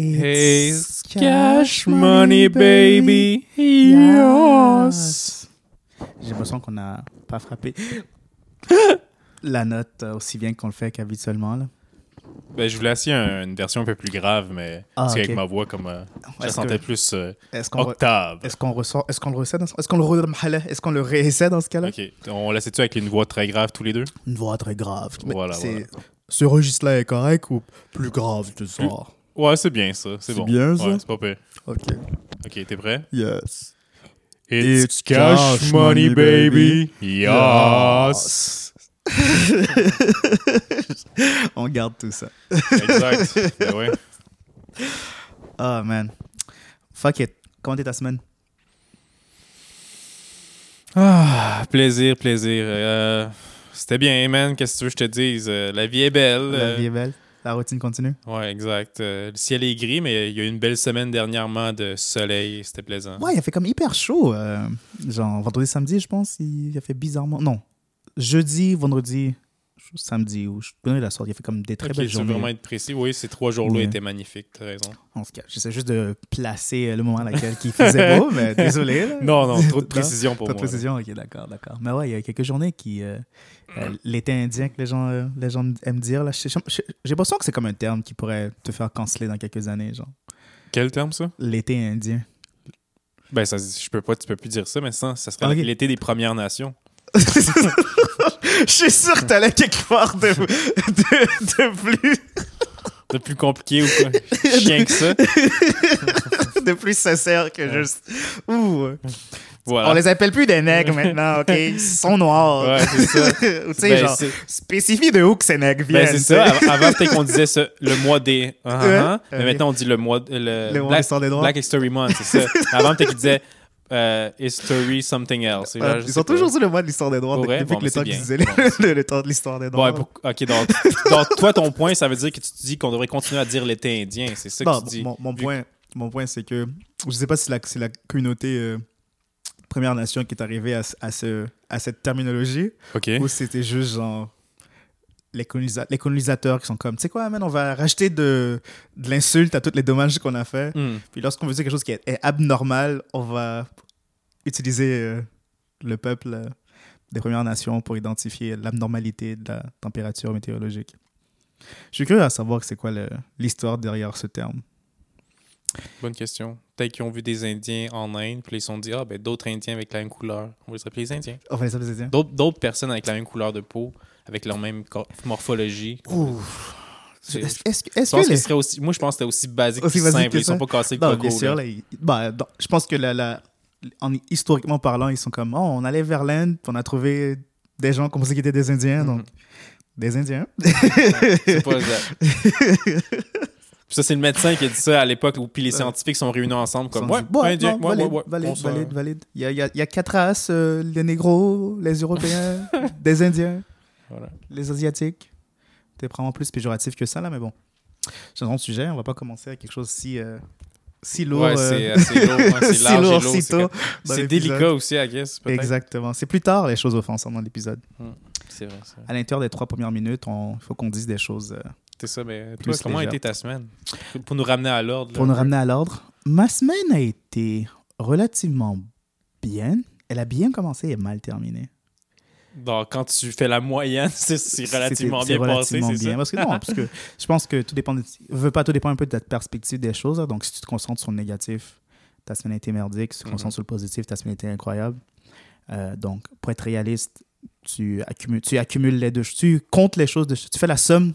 It's cash money, baby. Yes. J'ai l'impression qu'on n'a pas frappé la note aussi bien qu'on le fait qu'habituellement. là. Ben, je voulais essayer un- une version un peu plus grave, mais Ah, parce ok. ma voix, comme euh, je la sentais que- plus euh, Est-ce qu'on re- octave. est-ce qu'on ressort, est-ce qu'on le ce- est-ce qu'on le re- est-ce qu'on le réessaie dans ce cas-là? Ok, on laissait-tu avec une voix très grave tous les deux? Une voix très grave. Mais Voilà, c'est- voilà. Ce registre-là est correct ou plus grave tu sors Ouais, c'est bien ça, c'est C'est bon. bien, ça? Ouais, c'est pas pire. Ok. Ok, t'es prêt? Yes. It's, cash cash money, money, baby. baby. Yes. On garde tout ça. exact. Ben ouais. Ah, man. Fuck it. Comment était ta semaine? Ah, plaisir, plaisir. Euh, C'était bien, man. Qu'est-ce que tu veux que je te dise? Euh, la vie est belle. La vie est belle. La routine continue? Ouais, exact. Euh, le ciel est gris, mais il y a eu une belle semaine dernièrement de soleil. C'était plaisant. Ouais, il a fait comme hyper chaud. euh, genre, vendredi, samedi, je pense. Il a fait bizarrement. Non. Jeudi, vendredi, samedi, ou je connais la sorte. Il a fait comme des très belles journées. vraiment être précis? Oui, ces trois jours-là Ouais. étaient magnifiques, t'as raison. En tout cas, j'essaie juste de placer euh, le moment à laquelle il faisait beau, mais désolé. là. Non, non, trop de précision pour de moi. précision, ok, d'accord, d'accord. Mais ouais, il y a quelques journées qui. euh, euh, L'été indien que les gens, euh, les gens aiment dire. là, J'ai l'impression que c'est comme un terme qui pourrait te faire canceller dans quelques années, genre. Quel terme, ça? L'été indien. Ben, ça, je peux pas, tu peux plus dire ça, mais ça, ça serait l'été des Premières Nations. Je suis sûr que t'allais quelque part de, de, de plus, C'est plus compliqué ou quoi? Chien que ça. de plus sincère que juste. Ouh. Voilà. On les appelle plus des nègres maintenant, ok? Ils sont noirs. Ouais, c'est ça. Tu sais, Ben, genre, spécifie de où que ces nègres viennent. Ben, c'est ça. Avant, peut-être qu'on disait le mois des. Ah, ah. Ouais. Mais maintenant, on dit le mois. Le, Le mois Black, des. Black History Month, c'est ça. Avant, peut-être qu'ils disaient euh, History something else. Genre, Ouais, je ils pas. toujours sur le mois de l'histoire des Noirs depuis Bon, que le temps qu'ils disaient le, le- le temps de l'histoire des Ouais, Noirs. pour- ok, donc, donc, toi, ton point, ça veut dire que tu te dis qu'on devrait continuer à dire l'été indien. C'est ça que tu dis. mon, point, mon point c'est que je sais pas si la- la communauté euh, Première Nation qui est arrivée à, ce- à, ce, à cette terminologie Ok. ou c'était juste genre les, colonisa- les colonisateurs qui sont comme, tu sais quoi, man, on va racheter de, de l'insulte à tous les dommages qu'on a fait. Hmm. Puis lorsqu'on veut dire quelque chose qui est, est abnormal, on va utiliser euh, le peuple euh, des Premières Nations pour identifier l'abnormalité de la température météorologique. Je suis curieux à savoir c'est quoi l'histoire derrière ce terme. Bonne question. Peut-être qu'ils ont vu des Indiens en Inde, puis ils se sont dit, ah, ben, d'autres Indiens avec la même couleur. On va les appeler les Indiens. On va les appeler les Indiens. D'autres personnes avec la même couleur de peau, avec leur même morphologie. C'est- Est-ce est-ce pense que les... serait aussi. Moi, je pense que c'était aussi basique Aussi simple. que Ils sont ça? pas cassés le Non, coco, bien sûr, là. là, ils- dans- je pense que la, la- en, historiquement parlant, ils sont comme, oh, on allait vers l'Inde, puis on a trouvé des gens comme ça qui étaient des Indiens, donc Mhm. des Indiens. C'est pas exact. Puis ça, c'est le médecin qui a dit ça à l'époque où puis les scientifiques sont réunis ensemble comme ouais, bon, indien, non, ouais, valide, ouais, ouais, valide, on s'en- valide, valide. Il y a, il y a- il y a quatre races, euh, les négros, les Européens, des Indiens, Voilà. les Asiatiques. T'es vraiment plus péjoratif que ça, là, mais bon. Changeons de sujet, on va pas commencer avec quelque chose si, euh, si lourd. Ouais, euh, c'est ouais, c'est si large lourd, si c'est tôt. C'est délicat aussi, I guess. Exactement. C'est plus tard les choses offensantes dans l'épisode. C'est vrai, c'est vrai. À l'intérieur des trois premières minutes, il faut qu'on dise des choses euh, C'est ça, mais toi, Plus comment a été ta semaine? Pour nous ramener à l'ordre. pour nous ramener à l'ordre. Ma semaine a été relativement bien. Elle a bien commencé et mal terminé. Donc, quand tu fais la moyenne, c'est relativement bien passé, relativement c'est bien. ça? Parce que non, parce que je pense que tout dépend, de, veut pas, tout dépend un peu de ta perspective des choses. là. Donc, si tu te concentres sur le négatif, ta semaine a été merdique. Si tu te Mhm. concentres sur le positif, ta semaine a été incroyable. Euh, donc, pour être réaliste, tu accumules, tu accumules les deux. Tu comptes les choses, de, tu fais la somme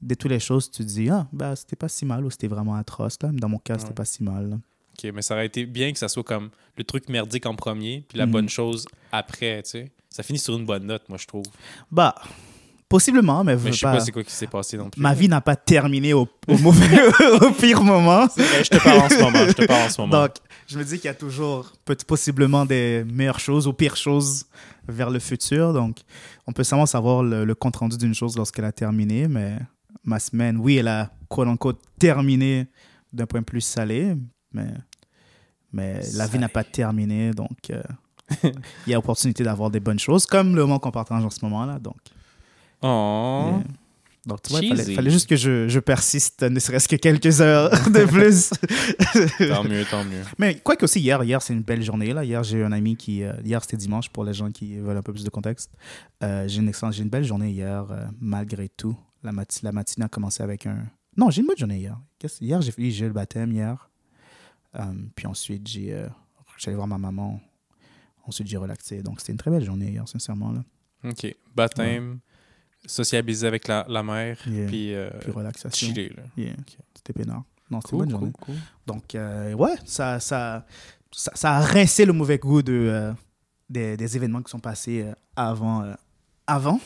de toutes les choses. Tu te dis, ah, bah, c'était pas si mal ou c'était vraiment atroce. Là. Dans mon cas, c'était pas si mal. là. Ok, mais ça aurait été bien que ça soit comme le truc merdique en premier, puis la Mhm. bonne chose après, tu sais. Ça finit sur une bonne note, moi, je trouve. Bah, possiblement, mais, Mais je sais pas- pas c'est quoi qui s'est passé non plus. ma vie n'a pas terminé au, au mauvais, au pire moment. Je te parle en ce moment, je te parle en ce moment. Donc, je me dis qu'il y a toujours peut- possiblement des meilleures choses ou pires choses vers le futur. Donc, on peut seulement savoir le, le compte-rendu d'une chose lorsqu'elle a terminé, mais ma semaine, oui, elle a quote-unquote terminé d'un point plus salé, mais, mais la vie n'a pas terminé. Donc, euh, il y a opportunité d'avoir des bonnes choses, comme le moment qu'on partage en ce moment-là. Donc, Oh. Donc, il fallait, juste que je, je persiste, ne serait-ce que quelques heures de plus. Tant mieux, tant mieux. Mais quoi que aussi, hier, hier c'est une belle journée. Là. Hier, j'ai eu un ami qui. euh, hier, c'était dimanche pour les gens qui veulent un peu plus de contexte. Euh, j'ai une, excellente- j'ai une belle journée hier, euh, malgré tout. La, mati- la matinée a commencé avec un. Non, j'ai une bonne journée hier. Hier, j'ai fait le baptême hier. Euh, puis ensuite, j'ai, euh, j'allais voir ma maman. Ensuite, j'ai relaxé. Donc, c'était une très belle journée hier, sincèrement. Là. OK. Baptême, sociabiliser avec la, la mère, Yeah. puis, euh, Puis relaxation. chiller. Yeah. C'était peinard. Non, c'était Cool, une bonne journée. cool. Donc, euh, ouais, ça, ça, ça, ça a rincé le mauvais goût de, des, des événements qui sont passés avant, avant.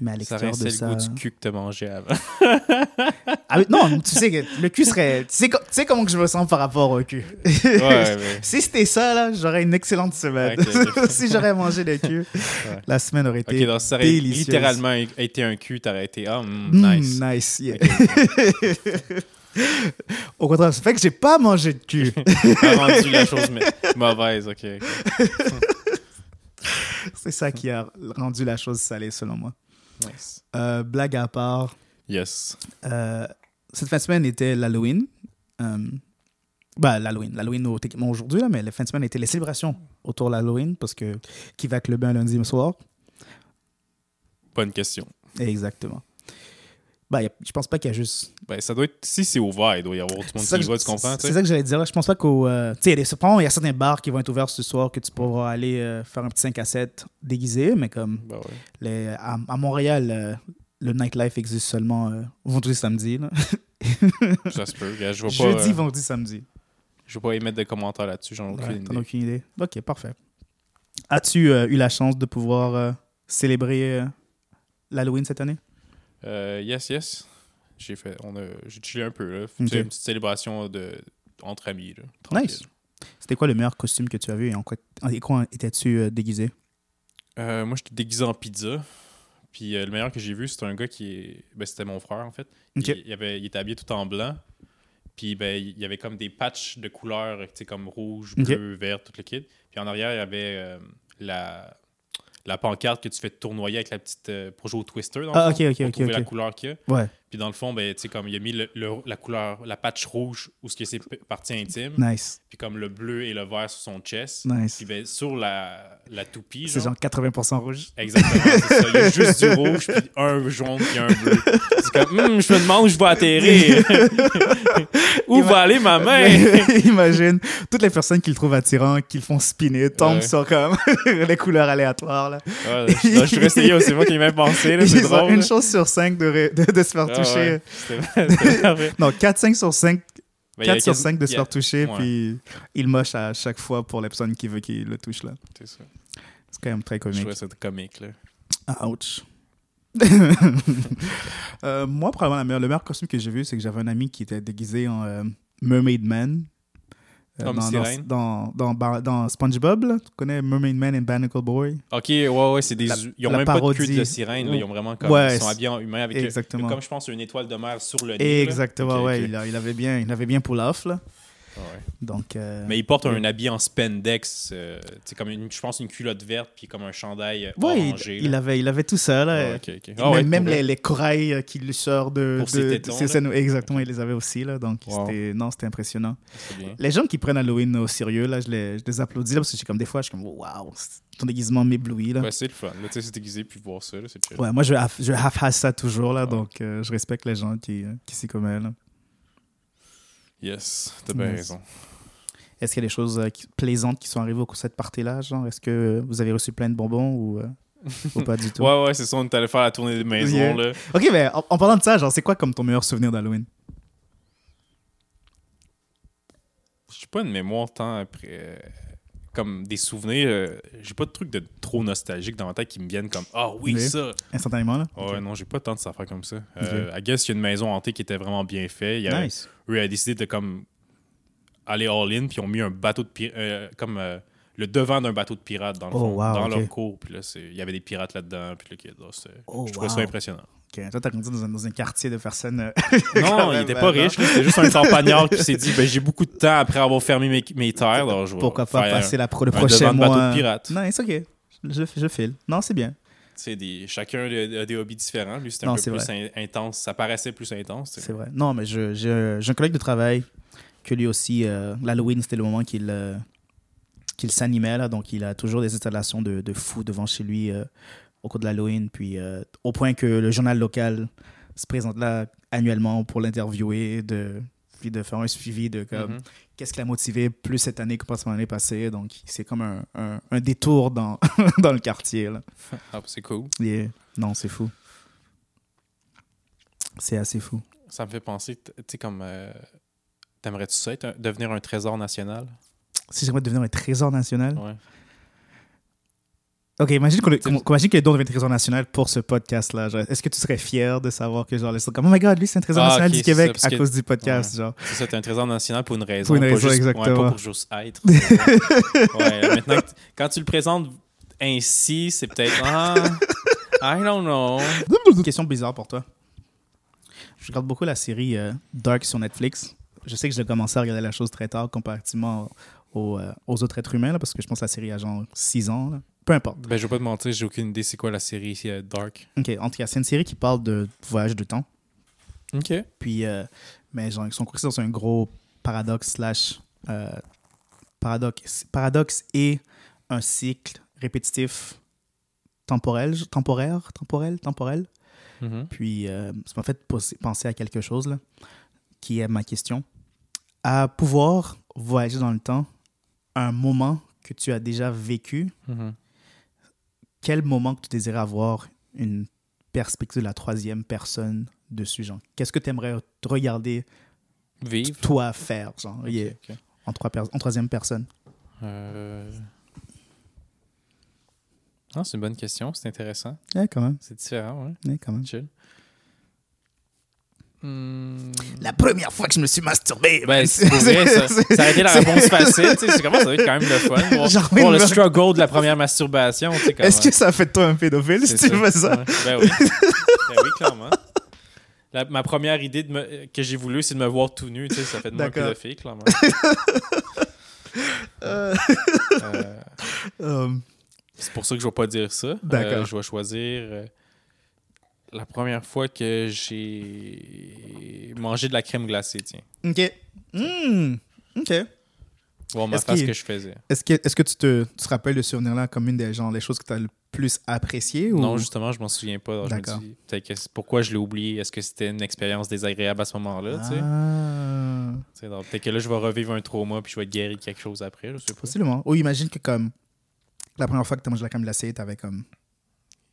Mais à l'extérieur de ça. le goût du cul que t'as mangé avant. Ah non, tu sais que le cul serait. Tu sais, co- tu sais comment que je me sens par rapport au cul. ouais, mais... si c'était ça, là, j'aurais une excellente semaine. Si j'aurais mangé le cul, la semaine aurait été. Ok, donc ça aurait délicieuse. littéralement été un cul, t'aurais été ah, mm, Mm, nice. nice, yeah. Au contraire, ça fait que j'ai pas mangé de cul. T'as rendu la chose mais- mauvaise, ok. C'est ça qui a rendu la chose salée, selon moi. Nice. Euh, blague à part, Yes. euh, cette fin de semaine était l'Halloween. Euh, bah, l'Halloween. L'Halloween techniquement aujourd'hui, là, mais la fin de semaine était les célébrations autour de l'Halloween parce que qui va clubber un lundi soir? Bonne question. Exactement. Y a- je pense pas qu'il y a juste. Ben, ça doit être. Si c'est ouvert, il doit y avoir tout le monde qui y va, tu comprends? C'est ça que j'allais dire. Je pense pas qu'au. euh, tu sais, il y a certains bars qui vont être ouverts ce soir que tu pourras aller euh, faire un petit 5 à 7 déguisé, mais comme Ben ouais. les, à, à Montréal, euh, le nightlife existe seulement euh, vendredi, samedi. Là. Ça se peut. Je vais pas, Jeudi, vendredi, samedi. je vais pas émettre de commentaires là-dessus, j'en ai aucune idée. T'en as aucune idée. Ok, parfait. As-tu eu la chance de pouvoir célébrer l'Halloween cette année? Euh, yes, yes. J'ai fait. On a. J'ai chillé un peu, là. Une petite célébration de, entre amis, là. Nice. C'était quoi le meilleur costume que tu as vu et en quoi, quoi étais-tu euh, déguisé? Euh, moi, j'étais déguisé en pizza. Puis euh, le meilleur que j'ai vu, c'était un gars qui est. Ben, c'était mon frère, en fait. Il, il avait, il était habillé tout en blanc. Puis ben, il y avait comme des patchs de couleurs, tu sais, comme rouge, bleu, vert, tout le kit. Puis en arrière, il y avait euh, la, la pancarte que tu fais tournoyer avec la petite. euh, pour jouer au Twister, dans Ah, fond, ok, ok, pour ok, trouver la ok. couleur qu'il y a. Ouais, Puis dans le fond, ben, tu sais, comme il a mis le, le- la couleur, la patch rouge où ce que c'est p- partie intime, nice. puis comme le bleu et le vert sur son chest. Nice. Puis ben, sur la, la toupie, C'est genre. genre 80% rouge. Exactement, c'est ça. Il y a juste du rouge, puis un jaune, puis un bleu. C'est comme, Hum, je me demande où je vais atterrir. où va aller ma main? Imagine toutes les personnes qui le trouvent attirant, qui le font spinner, tombent Ouais. sur comme les couleurs aléatoires. Là. Ouais, je, je suis resté c'est moi qui ai même pensé, là, c'est Ils ont drôle. une là. chose sur cinq de, de, de se faire toucher. ouais. Non, 4-5 sur 5 Ben, il y a 4 sur quasi- 5 de se a- faire toucher, ouais. puis il moche à chaque fois pour les personnes qui veulent qu'il le touche là. C'est ça. C'est quand même très Je comique. trouvais ça comique, là. Ah, ouch. Euh, moi, probablement, la le meilleur costume que j'ai vu, c'est que j'avais un ami qui était déguisé en euh, Mermaid Man. Euh, Comme dans, dans, sirène? dans, dans, SpongeBob, là. tu connais Mermaid Man et Barnacle Boy? Ok, ouais, ouais, c'est des. La- ils ont même pas de queue de sirène, là. Ils ont vraiment comme. Ouais, ils sont habillés en humain avec. le- Exactement. comme je pense, une étoile de mer sur le nez. Exactement, ouais. ok. Il, a- il avait bien, il avait bien pull off, là. Ouais. Donc, euh, Mais il porte un habit en spandex, euh, c'est comme une, je pense une culotte verte puis comme un chandail euh, ouais, il- orangé. il, avait, il avait tout ça, là. Ouais, ok, ok. Et Ah même les, les corails qui lui sortent de, Pour ses de tétons, ses là. scènes. Exactement, il les avait aussi, là. Donc, Wow. c'était, non, c'était impressionnant. Les gens qui prennent Halloween au sérieux, là, je les, je les applaudis, là, parce que comme des fois, je suis comme, waouh, ton déguisement m'éblouit, là. Ouais, c'est le fun. Tu sais, c'est déguisé puis voir ça, c'est. Ouais, moi, je, half- je half-ass ça toujours, là, donc euh, je respecte les gens qui, qui s'y commettent. Yes, t'as bien Yes. raison. Est-ce qu'il y a des choses euh, qui- plaisantes qui sont arrivées au cours de cette partie-là, genre, est-ce que euh, vous avez reçu plein de bonbons ou, euh, ou pas du tout? Ouais, ouais, c'est ça, on est allé faire la tournée des maisons, Yeah. là. Ok, mais en, en parlant de ça, genre, c'est quoi comme ton meilleur souvenir d'Halloween? J'ai pas une mémoire tant après. Euh, Comme des souvenirs, euh, j'ai pas de trucs de trop nostalgique dans ma tête qui me viennent comme Ah oui, ça. Instantanément, là? Ouais, non, j'ai pas tant de affaires comme ça. Euh, I guess il y a une maison hantée qui était vraiment bien faite. Il Nice. eux a décidé de comme aller all-in, puis ils ont mis un bateau de pirates, comme euh, le devant d'un bateau de pirates dans le Oh, fond, wow, dans leur cours. Puis là, il y avait des pirates là-dedans, puis là, Oh, je trouvais ça impressionnant. Ok, toi, t'as grandi dans un, dans un quartier de personnes. euh, Non, il était pas riche, c'était juste un campagnard qui s'est dit ben, j'ai beaucoup de temps après avoir fermé mes, mes terres, alors je Pourquoi pas passer la pro le prochain bateau mois? de pirate. Non, c'est ok. Je, je file. Non, c'est bien. des, chacun a des hobbies différents. Lui, c'était un Non, peu plus in- intense. Ça paraissait plus intense. C'est vrai. Non, mais je- je- j'ai un collègue de travail que lui aussi, euh, l'Halloween, c'était le moment qu'il euh, qu'il s'animait. Donc, il a toujours des installations de, de fou devant chez lui euh, au cours de l'Halloween. Puis, euh, au point que le journal local se présente là annuellement pour l'interviewer, de, puis de faire un suivi de comme, Mhm. qu'est-ce qui l'a motivé plus cette année que pendant l'année passée. Donc, c'est comme un, un- un détour dans, dans le quartier. Là. Ah, c'est cool. Non, c'est fou. C'est assez fou. Ça me fait penser, tu sais, comme. euh, T'aimerais-tu ça, devenir un trésor national? Si j'aimerais devenir un trésor national? Ouais. Ok, imagine qu'on imagine que les dons deviennent trésor national pour ce podcast-là. Est-ce que tu serais fier de savoir que genre les gens comme Oh my god, lui c'est un trésor Ah, national du Québec ça, à que- cause du podcast, genre. C'est ça, t'es un trésor national pour une raison. Pour une pas raison, juste- ouais, exactement. pas pour juste être. ouais, maintenant, quand tu le présentes ainsi, c'est peut-être. Ah, I don't know. Une question bizarre pour toi. Je regarde beaucoup la série euh, Dark sur Netflix. Je sais que j'ai commencé à regarder la chose très tard comparativement aux, euh, aux autres êtres humains, là, parce que je pense que la série a genre 6 ans. là. Peu importe. Ben, je vais pas te mentir, j'ai aucune idée c'est quoi la série ici, euh, Dark. Ok, en tout cas, c'est une série qui parle de voyage de temps. Ok. Puis, euh, mais genre, ils sont coincés dans un gros paradoxe slash euh, paradoxe, paradoxe et un cycle répétitif temporel, temporaire, temporel, temporel. Mhm. Puis, euh, ça m'a fait penser à quelque chose, là, qui est ma question. À pouvoir voyager dans le temps, un moment que tu as déjà vécu, Mhm. Quel moment que tu désirais avoir une perspective de la troisième personne dessus, genre? Qu'est-ce que tu aimerais regarder Vivre. toi faire, genre, yeah, en, trois pers- en troisième personne? Euh... Ah, c'est une bonne question, c'est intéressant. Ouais, quand même. C'est différent, ouais. Ouais, quand même. Chill. Hmm. La première fois que je me suis masturbé. Ben, c'est vrai, ça, ça aurait été la réponse facile. tu sais, C'est comment ça va être quand même le fun. Voir, Genre, voir le struggle de la première masturbation. Est-ce que ça fait de toi un pédophile si C'est tu fais ça? Ben oui. ben oui, clairement. La- ma première idée de me- que j'ai voulu, c'est de me voir tout nu. Tu sais, ça fait de moi un D'accord. pédophile, clairement. Euh, Euh, euh, c'est pour ça que je vais pas dire ça. D'accord. Euh, je vais choisir euh, la première fois que j'ai mangé de la crème glacée, tiens. ok. Hmm, ok. Voir ma face que je faisais. Est-ce que, est que tu, te, tu te rappelles de ce souvenir-là comme une des genre, les choses que tu as le plus appréciées? Ou... Non, justement, je m'en souviens pas. D'accord. pourquoi je l'ai oublié? Est-ce que c'était une expérience désagréable à ce moment-là? Ah, Peut-être que là, je vais revivre un trauma puis je vais être guéri de quelque chose après. Je sais pas. possiblement. Ou imagine que comme la première fois que tu as mangé la crème glacée, tu avais comme,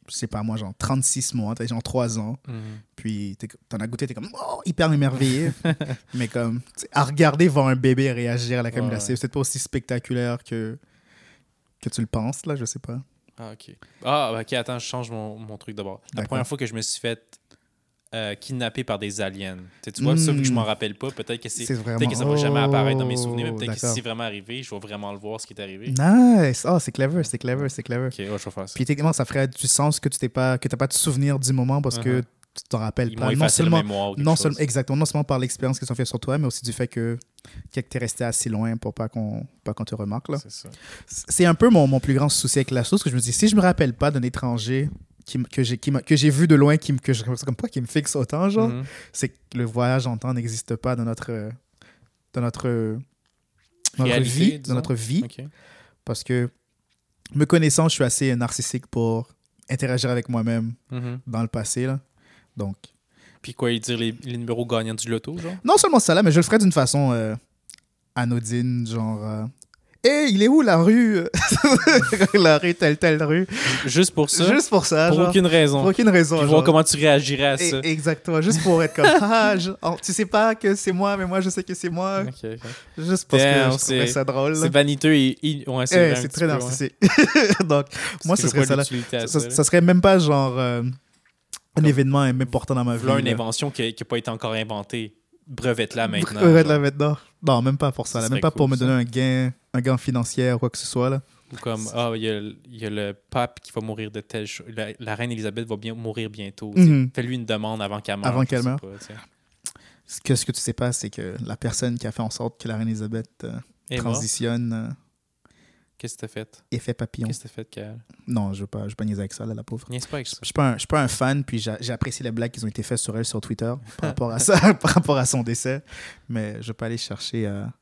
je sais pas moi, genre 36 mois, tu genre 3 ans. Mhm. Puis t'en as goûté, t'es comme oh, hyper émerveillé. mais comme à regarder voir un bébé réagir à la crème Ouais, glacée, c'est peut-être pas aussi spectaculaire que, que tu le penses, là, je sais pas. Ah, ok. Ah, ok, attends, je change mon, mon truc d'abord. La première fois que je me suis fait euh, kidnapper par des aliens. Tu sais, tu vois, ça, vu que je m'en rappelle pas, peut-être que c'est. C'est vraiment. Peut-être que ça va jamais apparaître dans mes souvenirs, mais Oh, peut-être que si c'est vraiment arrivé, je vais vraiment le voir ce qui est arrivé. Nice! Oh, c'est clever, c'est clever, c'est clever. Ok, ouais, je vais faire ça. Puis techniquement, ça ferait du sens que tu t'es pas, que t'as pas de souvenir du moment parce que Uh-huh. tu t'en rappelles Ils pas. Non seulement, ou non seulement, exactement, non seulement par l'expérience qu'ils ont fait sur toi, mais aussi du fait que, que t'es resté assez loin pour pas qu'on pas qu'on te remarque. C'est ça. C'est un peu mon, mon plus grand souci avec la chose, que je me dis, si je me rappelle pas d'un étranger qui, que j'ai que vu de loin, qui, me- que je comme pas qui me fixe autant, genre, Mhm. c'est que le voyage en temps n'existe pas dans notre, dans notre, vie, disons. dans notre vie, parce que me connaissant, je suis assez narcissique pour interagir avec moi-même Mhm. dans le passé, là. Donc, Puis quoi, il dire les, les numéros gagnants du loto, genre? Non seulement ça là, mais je le ferais d'une façon euh, anodine, genre, euh, Hé, il est où la rue? La rue, telle, telle rue. Juste pour ça? Juste pour ça, Pour genre. aucune raison. Pour aucune raison. Puis voir comment tu réagirais à ça. Et- exactement, juste pour être comme ah, je- oh, tu sais pas que c'est moi, mais moi je sais que c'est moi. Juste parce Damn, que je trouvais c'est- ça drôle. C'est vaniteux et. et- Ouais, c'est Eh, très peu, ouais. narcissique. Donc, Parce moi, ce serait vois ça. là. Ça, ça, là. ça serait même pas genre euh, un Comme- événement important dans ma vie. Voilà une là. invention qui n'a pas été encore inventée. Brevette-la maintenant. Ouais, de genre. la maintenant. Non, même pas pour ça. Là. Même pas pour me ça. donner un gain, un gain financier ou quoi que ce soit. Là. Ou comme, ah, il y, y a le pape qui va mourir de telle chose. La, la reine Elisabeth va bien mourir bientôt. Mhm. Fais-lui une demande avant qu'elle meure. Avant qu'elle meure. Ce que, tu sais pas, c'est que la personne qui a fait en sorte que la reine Elisabeth euh, transitionne, euh, Qu'est-ce que t'as fait? Effet papillon. Qu'est-ce que t'as fait? Non, je veux pas, je veux pas niaiser avec ça, là, la pauvre. Niaise pas avec ça. Je suis pas un, je suis pas un fan, puis j'a- j'ai apprécié les blagues qui ont été faites sur elle sur Twitter par rapport à ça, par rapport à son décès. Mais je vais pas aller chercher à,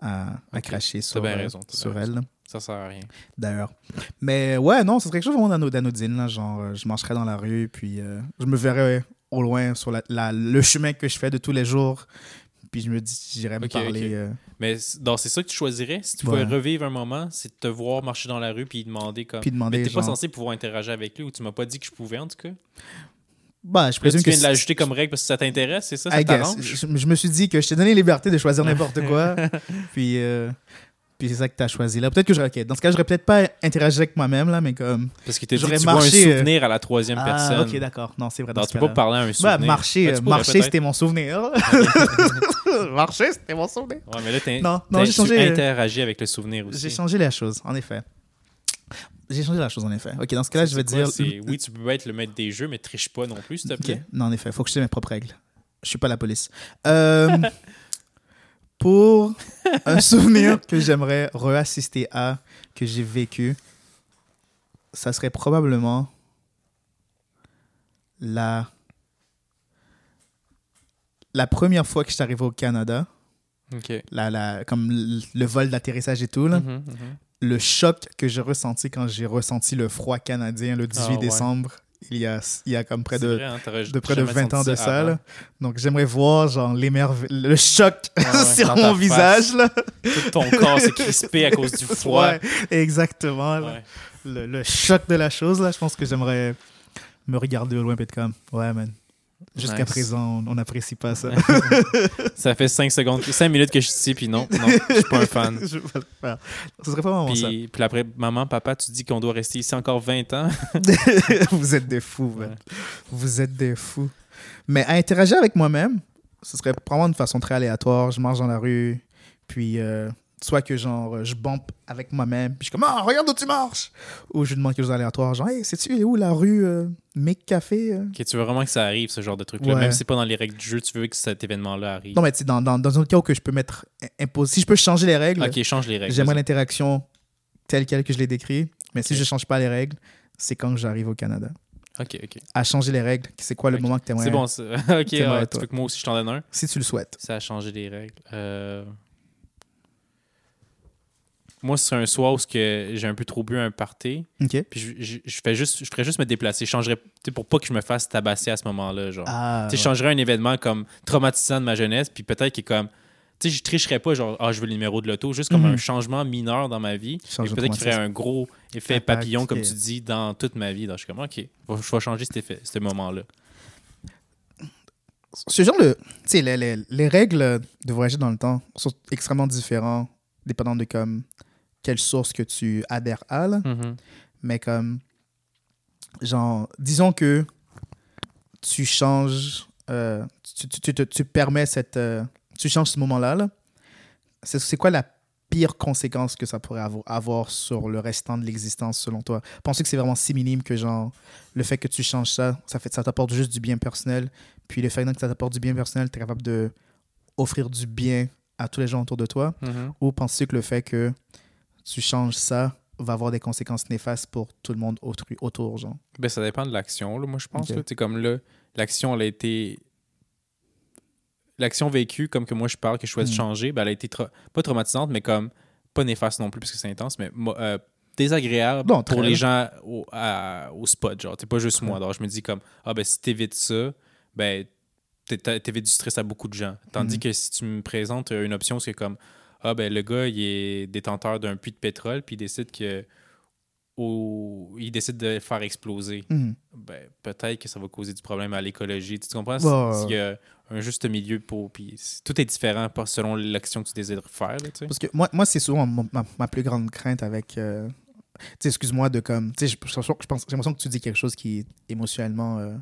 à, à cracher sur, bien euh, raison, sur bien elle, Ça sert à rien. d'ailleurs. Mais ouais, non, ce serait quelque chose vraiment d'ano- d'anodine. là, Genre, euh, je marcherais dans la rue, puis euh, je me verrais au loin sur la, la- le chemin que je fais de tous les jours. Puis je me dis, j'irais me parler. euh, Mais donc, c'est ça que tu choisirais? Si tu pouvais revivre un moment, c'est de te voir marcher dans la rue puis demander comme. puis demander. Mais t'es pas censé pouvoir interagir avec lui ou tu m'as pas dit que je pouvais en tout cas? Bah, je Puis là, présume tu que viens de l'ajouter comme règle parce que ça t'intéresse, c'est ça? Ça I guess. t'arrange? Je, je me suis dit que je t'ai donné la liberté de choisir n'importe quoi. puis euh, puis c'est ça que tu as choisi là. Peut-être que j'aurais. ok, Dans ce cas, j'aurais peut-être pas interagi avec moi-même, là, mais comme. Parce qu'il t'a dit que tu vois marché, un euh, souvenir à la troisième Ah, personne. ok, d'accord. Non, c'est vrai. Dans ce tu peux pas parler à un Bah, souvenir. marcher, Ben, euh, marcher c'était mon souvenir. marcher, c'était mon souvenir. Ouais, mais là, t'as- Non, non, j'ai changé, euh, interagis avec le souvenir aussi. J'ai changé la chose, en effet. J'ai changé la chose, en effet. Ok, dans ce cas-là, je vais quoi, dire. Oui, tu peux être le maître des jeux, mais triche pas non plus, s'il te Ok, plaît. non, en effet, faut que je sais mes propres règles. Je suis pas la police. Euh, pour un souvenir que j'aimerais reassister à, que j'ai vécu, ça serait probablement la la première fois que je suis arrivé au Canada, la, la, comme le, vol d'atterrissage et tout, là, Mhm, mhm. le choc que j'ai ressenti quand j'ai ressenti le froid canadien le 18 Ah, ouais. décembre, il y a, il y a comme près de, vrai, hein, de près de jamais 20 ans de ça. avant. là. Donc j'aimerais voir genre le choc sur mon visage. Là. Tout ton corps s'est crispé à cause du froid. Ouais, exactement. Ouais. Le, le choc de la chose, là, je pense que j'aimerais me regarder au loin et être comme, ouais, man. Jusqu'à Nice. présent, on- n'apprécie pas ça. Ça fait 5 secondes, 5 minutes que je suis ici, puis non, non, je suis pas un fan. je veux pas le faire. Ce serait pas vraiment ça. Puis, puis après, maman, papa, tu dis qu'on doit rester ici encore 20 ans. Vous êtes des fous. Ouais. Vous êtes des fous. Mais à interagir avec moi-même, ce serait probablement de façon très aléatoire. Je marche dans la rue, puis euh, soit que genre je bump avec moi-même, puis je suis comme ah regarde où tu marches, ou je demande quelque chose d'aléatoire, genre hey sais-tu où la rue euh, Make Café euh? Ok, tu veux vraiment que ça arrive, ce genre de truc-là. Ouais. Même si c'est pas dans les règles du jeu, tu veux que cet événement-là arrive. Non mais tu sais dans, dans, dans un cas où que je peux mettre imposer, si je peux changer les règles, ok, change les règles. j'aimerais l'interaction telle quelle que je l'ai décrit. Mais si je change pas les règles, c'est quand j'arrive au Canada. Ok, ok. À changer les règles, c'est quoi le moment que tu aimerais C'est bon, ça. ok, T'aimerais, ah, tu veux que moi aussi je t'en donne un? Si tu le souhaites. Ça a changé les règles. Euh, Moi, c'est un soir où ce que j'ai un peu trop bu un party. Puis je, je, je fais juste, je ferais juste me déplacer. Je changerais, pour pas que je me fasse tabasser à ce moment-là. Genre. Ah, je changerais un événement comme traumatisant de ma jeunesse, puis peut-être qu'il est comme. Tu sais, je tricherais pas, genre, ah, je veux le numéro de l'auto, juste comme Mhm. un changement mineur dans ma vie. Peut-être qu'il ferait un gros effet Impact, papillon, comme tu dis, dans toute ma vie. Donc, je suis comme, OK, je vais changer cet effet, ce moment-là. ce genre de. Tu sais, les, les, les règles de voyager dans le temps sont extrêmement différentes, dépendant de comme quelle source que tu adhères à. là. Mhm. Mais comme. Genre, disons que tu changes. euh, tu, tu, tu, tu permets cette. euh, tu changes ce moment-là. là. C'est quoi la pire conséquence que ça pourrait avo- avoir sur le restant de l'existence selon toi? Penses-tu que c'est vraiment si minime que genre le fait que tu changes ça, ça fait ça t'apporte juste du bien personnel, puis le fait que ça t'apporte du bien personnel, tu es capable de offrir du bien à tous les gens autour de toi? Mhm. Ou penses-tu que le fait que tu changes ça va avoir des conséquences néfastes pour tout le monde autrui, autour, genre Ben, ça dépend de l'action, moi, je pense. Ok. là. Tu sais, comme là, l'action, elle a été. L'action vécue, comme que moi je parle, que je souhaite Mhm. changer, ben, elle a été tra- pas traumatisante, mais comme pas néfaste non plus, parce que c'est intense, mais euh, désagréable pour les gens au, à- au spot. Genre, c'est pas juste moi. Alors, je me dis comme, ah, ben, si t'évites ça, ben, t'é- t'é- t'évites du stress à beaucoup de gens. Tandis Mhm. que si tu me présentes une option, c'est comme, ah, ben, le gars, il est détenteur d'un puits de pétrole, puis il décide que. au- il décide de le faire exploser Mhm. ben, peut-être que ça va causer du problème à l'écologie. Tu comprends? Ouais, S'il y a un juste milieu pour. Puis tout est différent selon l'action que tu désires faire. Là, tu sais. Parce que moi, moi c'est souvent ma, ma plus grande crainte avec. euh, excuse-moi de comme. J'ai l'impression que tu dis quelque chose qui émotionnellement euh,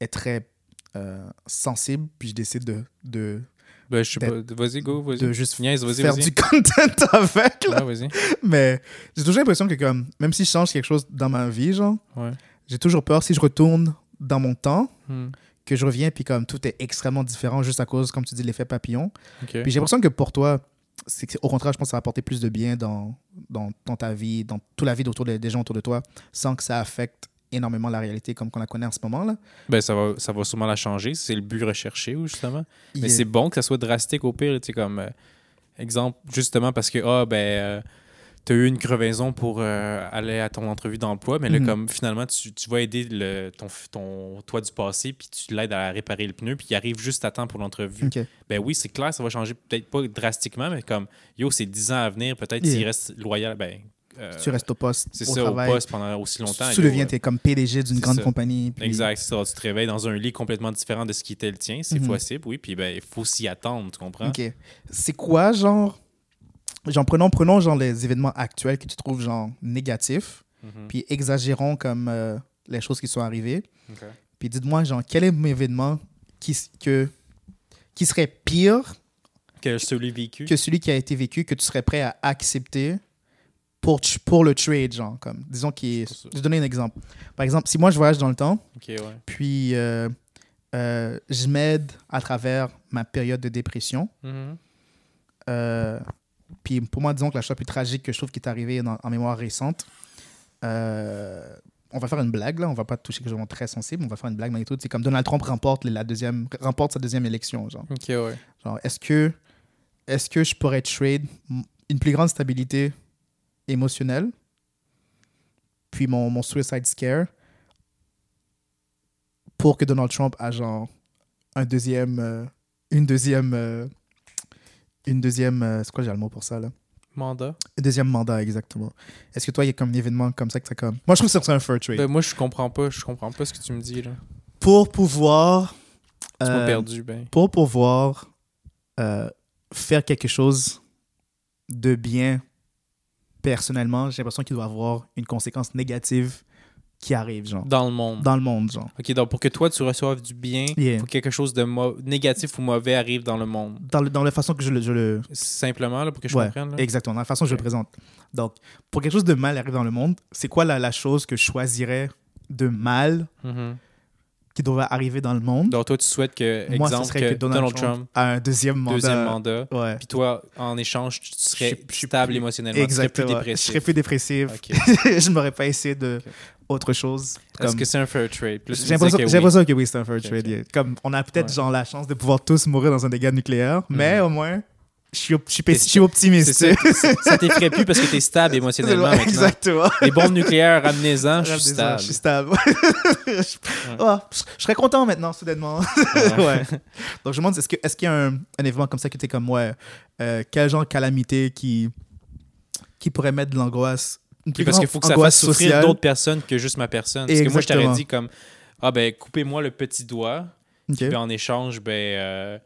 est très euh, sensible, puis je décide de, de, Ben, je sais pas. Vas-y, go, vas-y. de juste Niaise, vas-y, faire du content avec. Là. Ouais, vas-y. Mais j'ai toujours l'impression que, comme, même si je change quelque chose dans ma vie, genre, Ouais. j'ai toujours peur si je retourne dans mon temps, Hmm. que je reviens, puis comme tout est extrêmement différent juste à cause, comme tu dis, de l'effet papillon. Puis j'ai l'impression que pour toi, c'est au contraire, je pense que ça va apporter plus de bien dans, dans, dans ta vie, dans toute la vie autour des gens autour de toi, sans que ça affecte énormément la réalité comme qu'on la connaît en ce moment. Là. Ben, ça va, ça va sûrement la changer. C'est le but recherché, justement. Mais c'est bon que ça soit drastique au pire. Tu sais, comme euh, exemple, justement parce que, ah, ben, tu as eu une crevaison pour euh, aller à ton entrevue d'emploi, mais là, Mhm. comme finalement, tu, tu vas aider le, ton, ton toi du passé, puis tu l'aides à réparer le pneu, puis il arrive juste à temps pour l'entrevue. Ben oui, c'est clair, ça va changer peut-être pas drastiquement, mais comme, yo, c'est 10 ans à venir, peut-être Yeah. s'il reste loyal, ben. Euh, tu restes au poste, c'est ça, travail. au poste pendant aussi longtemps. tu deviens t'es comme PDG d'une grande ça. compagnie. puis- Exact, c'est ça. Tu te réveilles dans un lit complètement différent de ce qui était le tien. C'est Mhm. possible, oui. Puis ben, il faut s'y attendre, tu comprends? Ok. C'est quoi, genre, genre prenons, prenons genre les événements actuels que tu trouves genre négatifs, Mhm. puis exagérons comme euh, les choses qui sont arrivées. Puis dites-moi, genre, quel est l'événement qui, s- que, qui serait pire Que celui vécu. que celui qui a été vécu, que tu serais prêt à accepter pour, pour le trade, genre, comme, disons qui est... C'est ça. Je vais donner un exemple. Par exemple, si moi, je voyage dans le temps, ouais. puis euh, euh, je m'aide à travers ma période de dépression, Mhm. Euh, puis pour moi, disons que la chose la plus tragique que je trouve qui est arrivée dans- en mémoire récente, on va faire une blague, là, on va pas toucher quelque chose de très sensible, on va faire une blague malgré tout. C'est comme Donald Trump remporte, la deuxième, remporte sa deuxième élection. Genre, Ok, ouais. genre est-ce que, est que je pourrais trade une plus grande stabilité émotionnelle, puis mon, mon suicide scare, pour que Donald Trump a genre un deuxième, euh, une deuxième, euh, une deuxième, euh, c'est quoi j'ai le mot pour ça là? Mandat. Un deuxième mandat exactement. Est-ce que toi il y a comme un événement comme ça que ça comme, moi je trouve que c'est un fair trade. Ben, moi, je comprends pas. Je comprends pas ce que tu me dis, là. pour pouvoir, Tu euh, perdu, ben. pour pouvoir faire quelque chose de bien personnellement, j'ai l'impression qu'il doit avoir une conséquence négative qui arrive, genre, Dans le monde. dans le monde, genre. Ok, donc pour que toi, tu reçoives du bien, Yeah. faut que quelque chose de négatif ou mauvais arrive dans le monde. Dans, le- dans la façon que je le... Je le Simplement, là, pour que je ouais, comprenne. là. exactement, dans la façon que je le présente. Donc, pour quelque chose de mal arrive dans le monde, c'est quoi la, la chose que je choisirais de mal Mhm. Qui devrait arriver dans le monde? Donc, toi, tu souhaites que, Moi, exemple, serait que, que Donald, Trump, a un deuxième mandat. deuxième mandat, Ouais. puis toi, en échange, tu serais Je- je stable plus- émotionnellement, tu Exactement. serais plus Je dépressif. serais plus dépressif. Ok. je m'aurais pas essayé de autre chose. Est-ce Comme... que c'est un fair trade? Tu J'ai l'impression que oui. que oui, c'est un fair trade. Comme on a peut-être Ouais. genre la chance de pouvoir tous mourir dans un dégât nucléaire, mais au moins, je suis, op- je optimiste. Ça, ça t'effraie plus parce que t'es stable émotionnellement maintenant. Exactement. Les bombes nucléaires, ramenez-en, je suis stable. Je suis stable. Je- Oh, je je serais content maintenant, soudainement. ouais. Donc, je me demande, est-ce qu'il y a un, un événement comme ça qui était comme, ouais, euh, quel genre de calamité qui, qui pourrait mettre de l'angoisse parce qu'il faut que ça fasse souffrir d'autres personnes que juste ma personne. Parce que moi, je t'aurais Exactement. dit comme Ah ben coupez-moi le petit doigt, Ok. puis en échange, ben euh,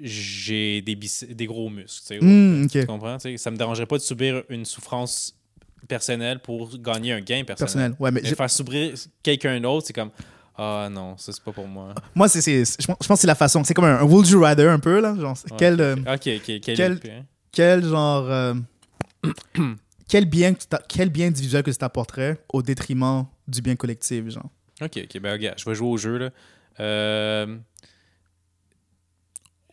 j'ai des, des gros muscles. tu. Hmm. Tu comprends? Tu sais, Ça me dérangerait pas de subir une souffrance personnelle pour gagner un gain personnel. Personnel. Ouais, mais faire souffrir quelqu'un d'autre, c'est comme Ah non, ça c'est pas pour moi. moi, c'est, je pense que c'est la façon. C'est comme un, un Would You Rather un peu, là. Genre, Ouais, quel, ok, euh, ok, ok, quel, quel- hein? quel genre. euh, quel, bien que tu t'a- quel bien individuel que tu t'apporterais au détriment du bien collectif, genre? Ok, ok, ben regarde, je vais jouer au jeu là. Euh,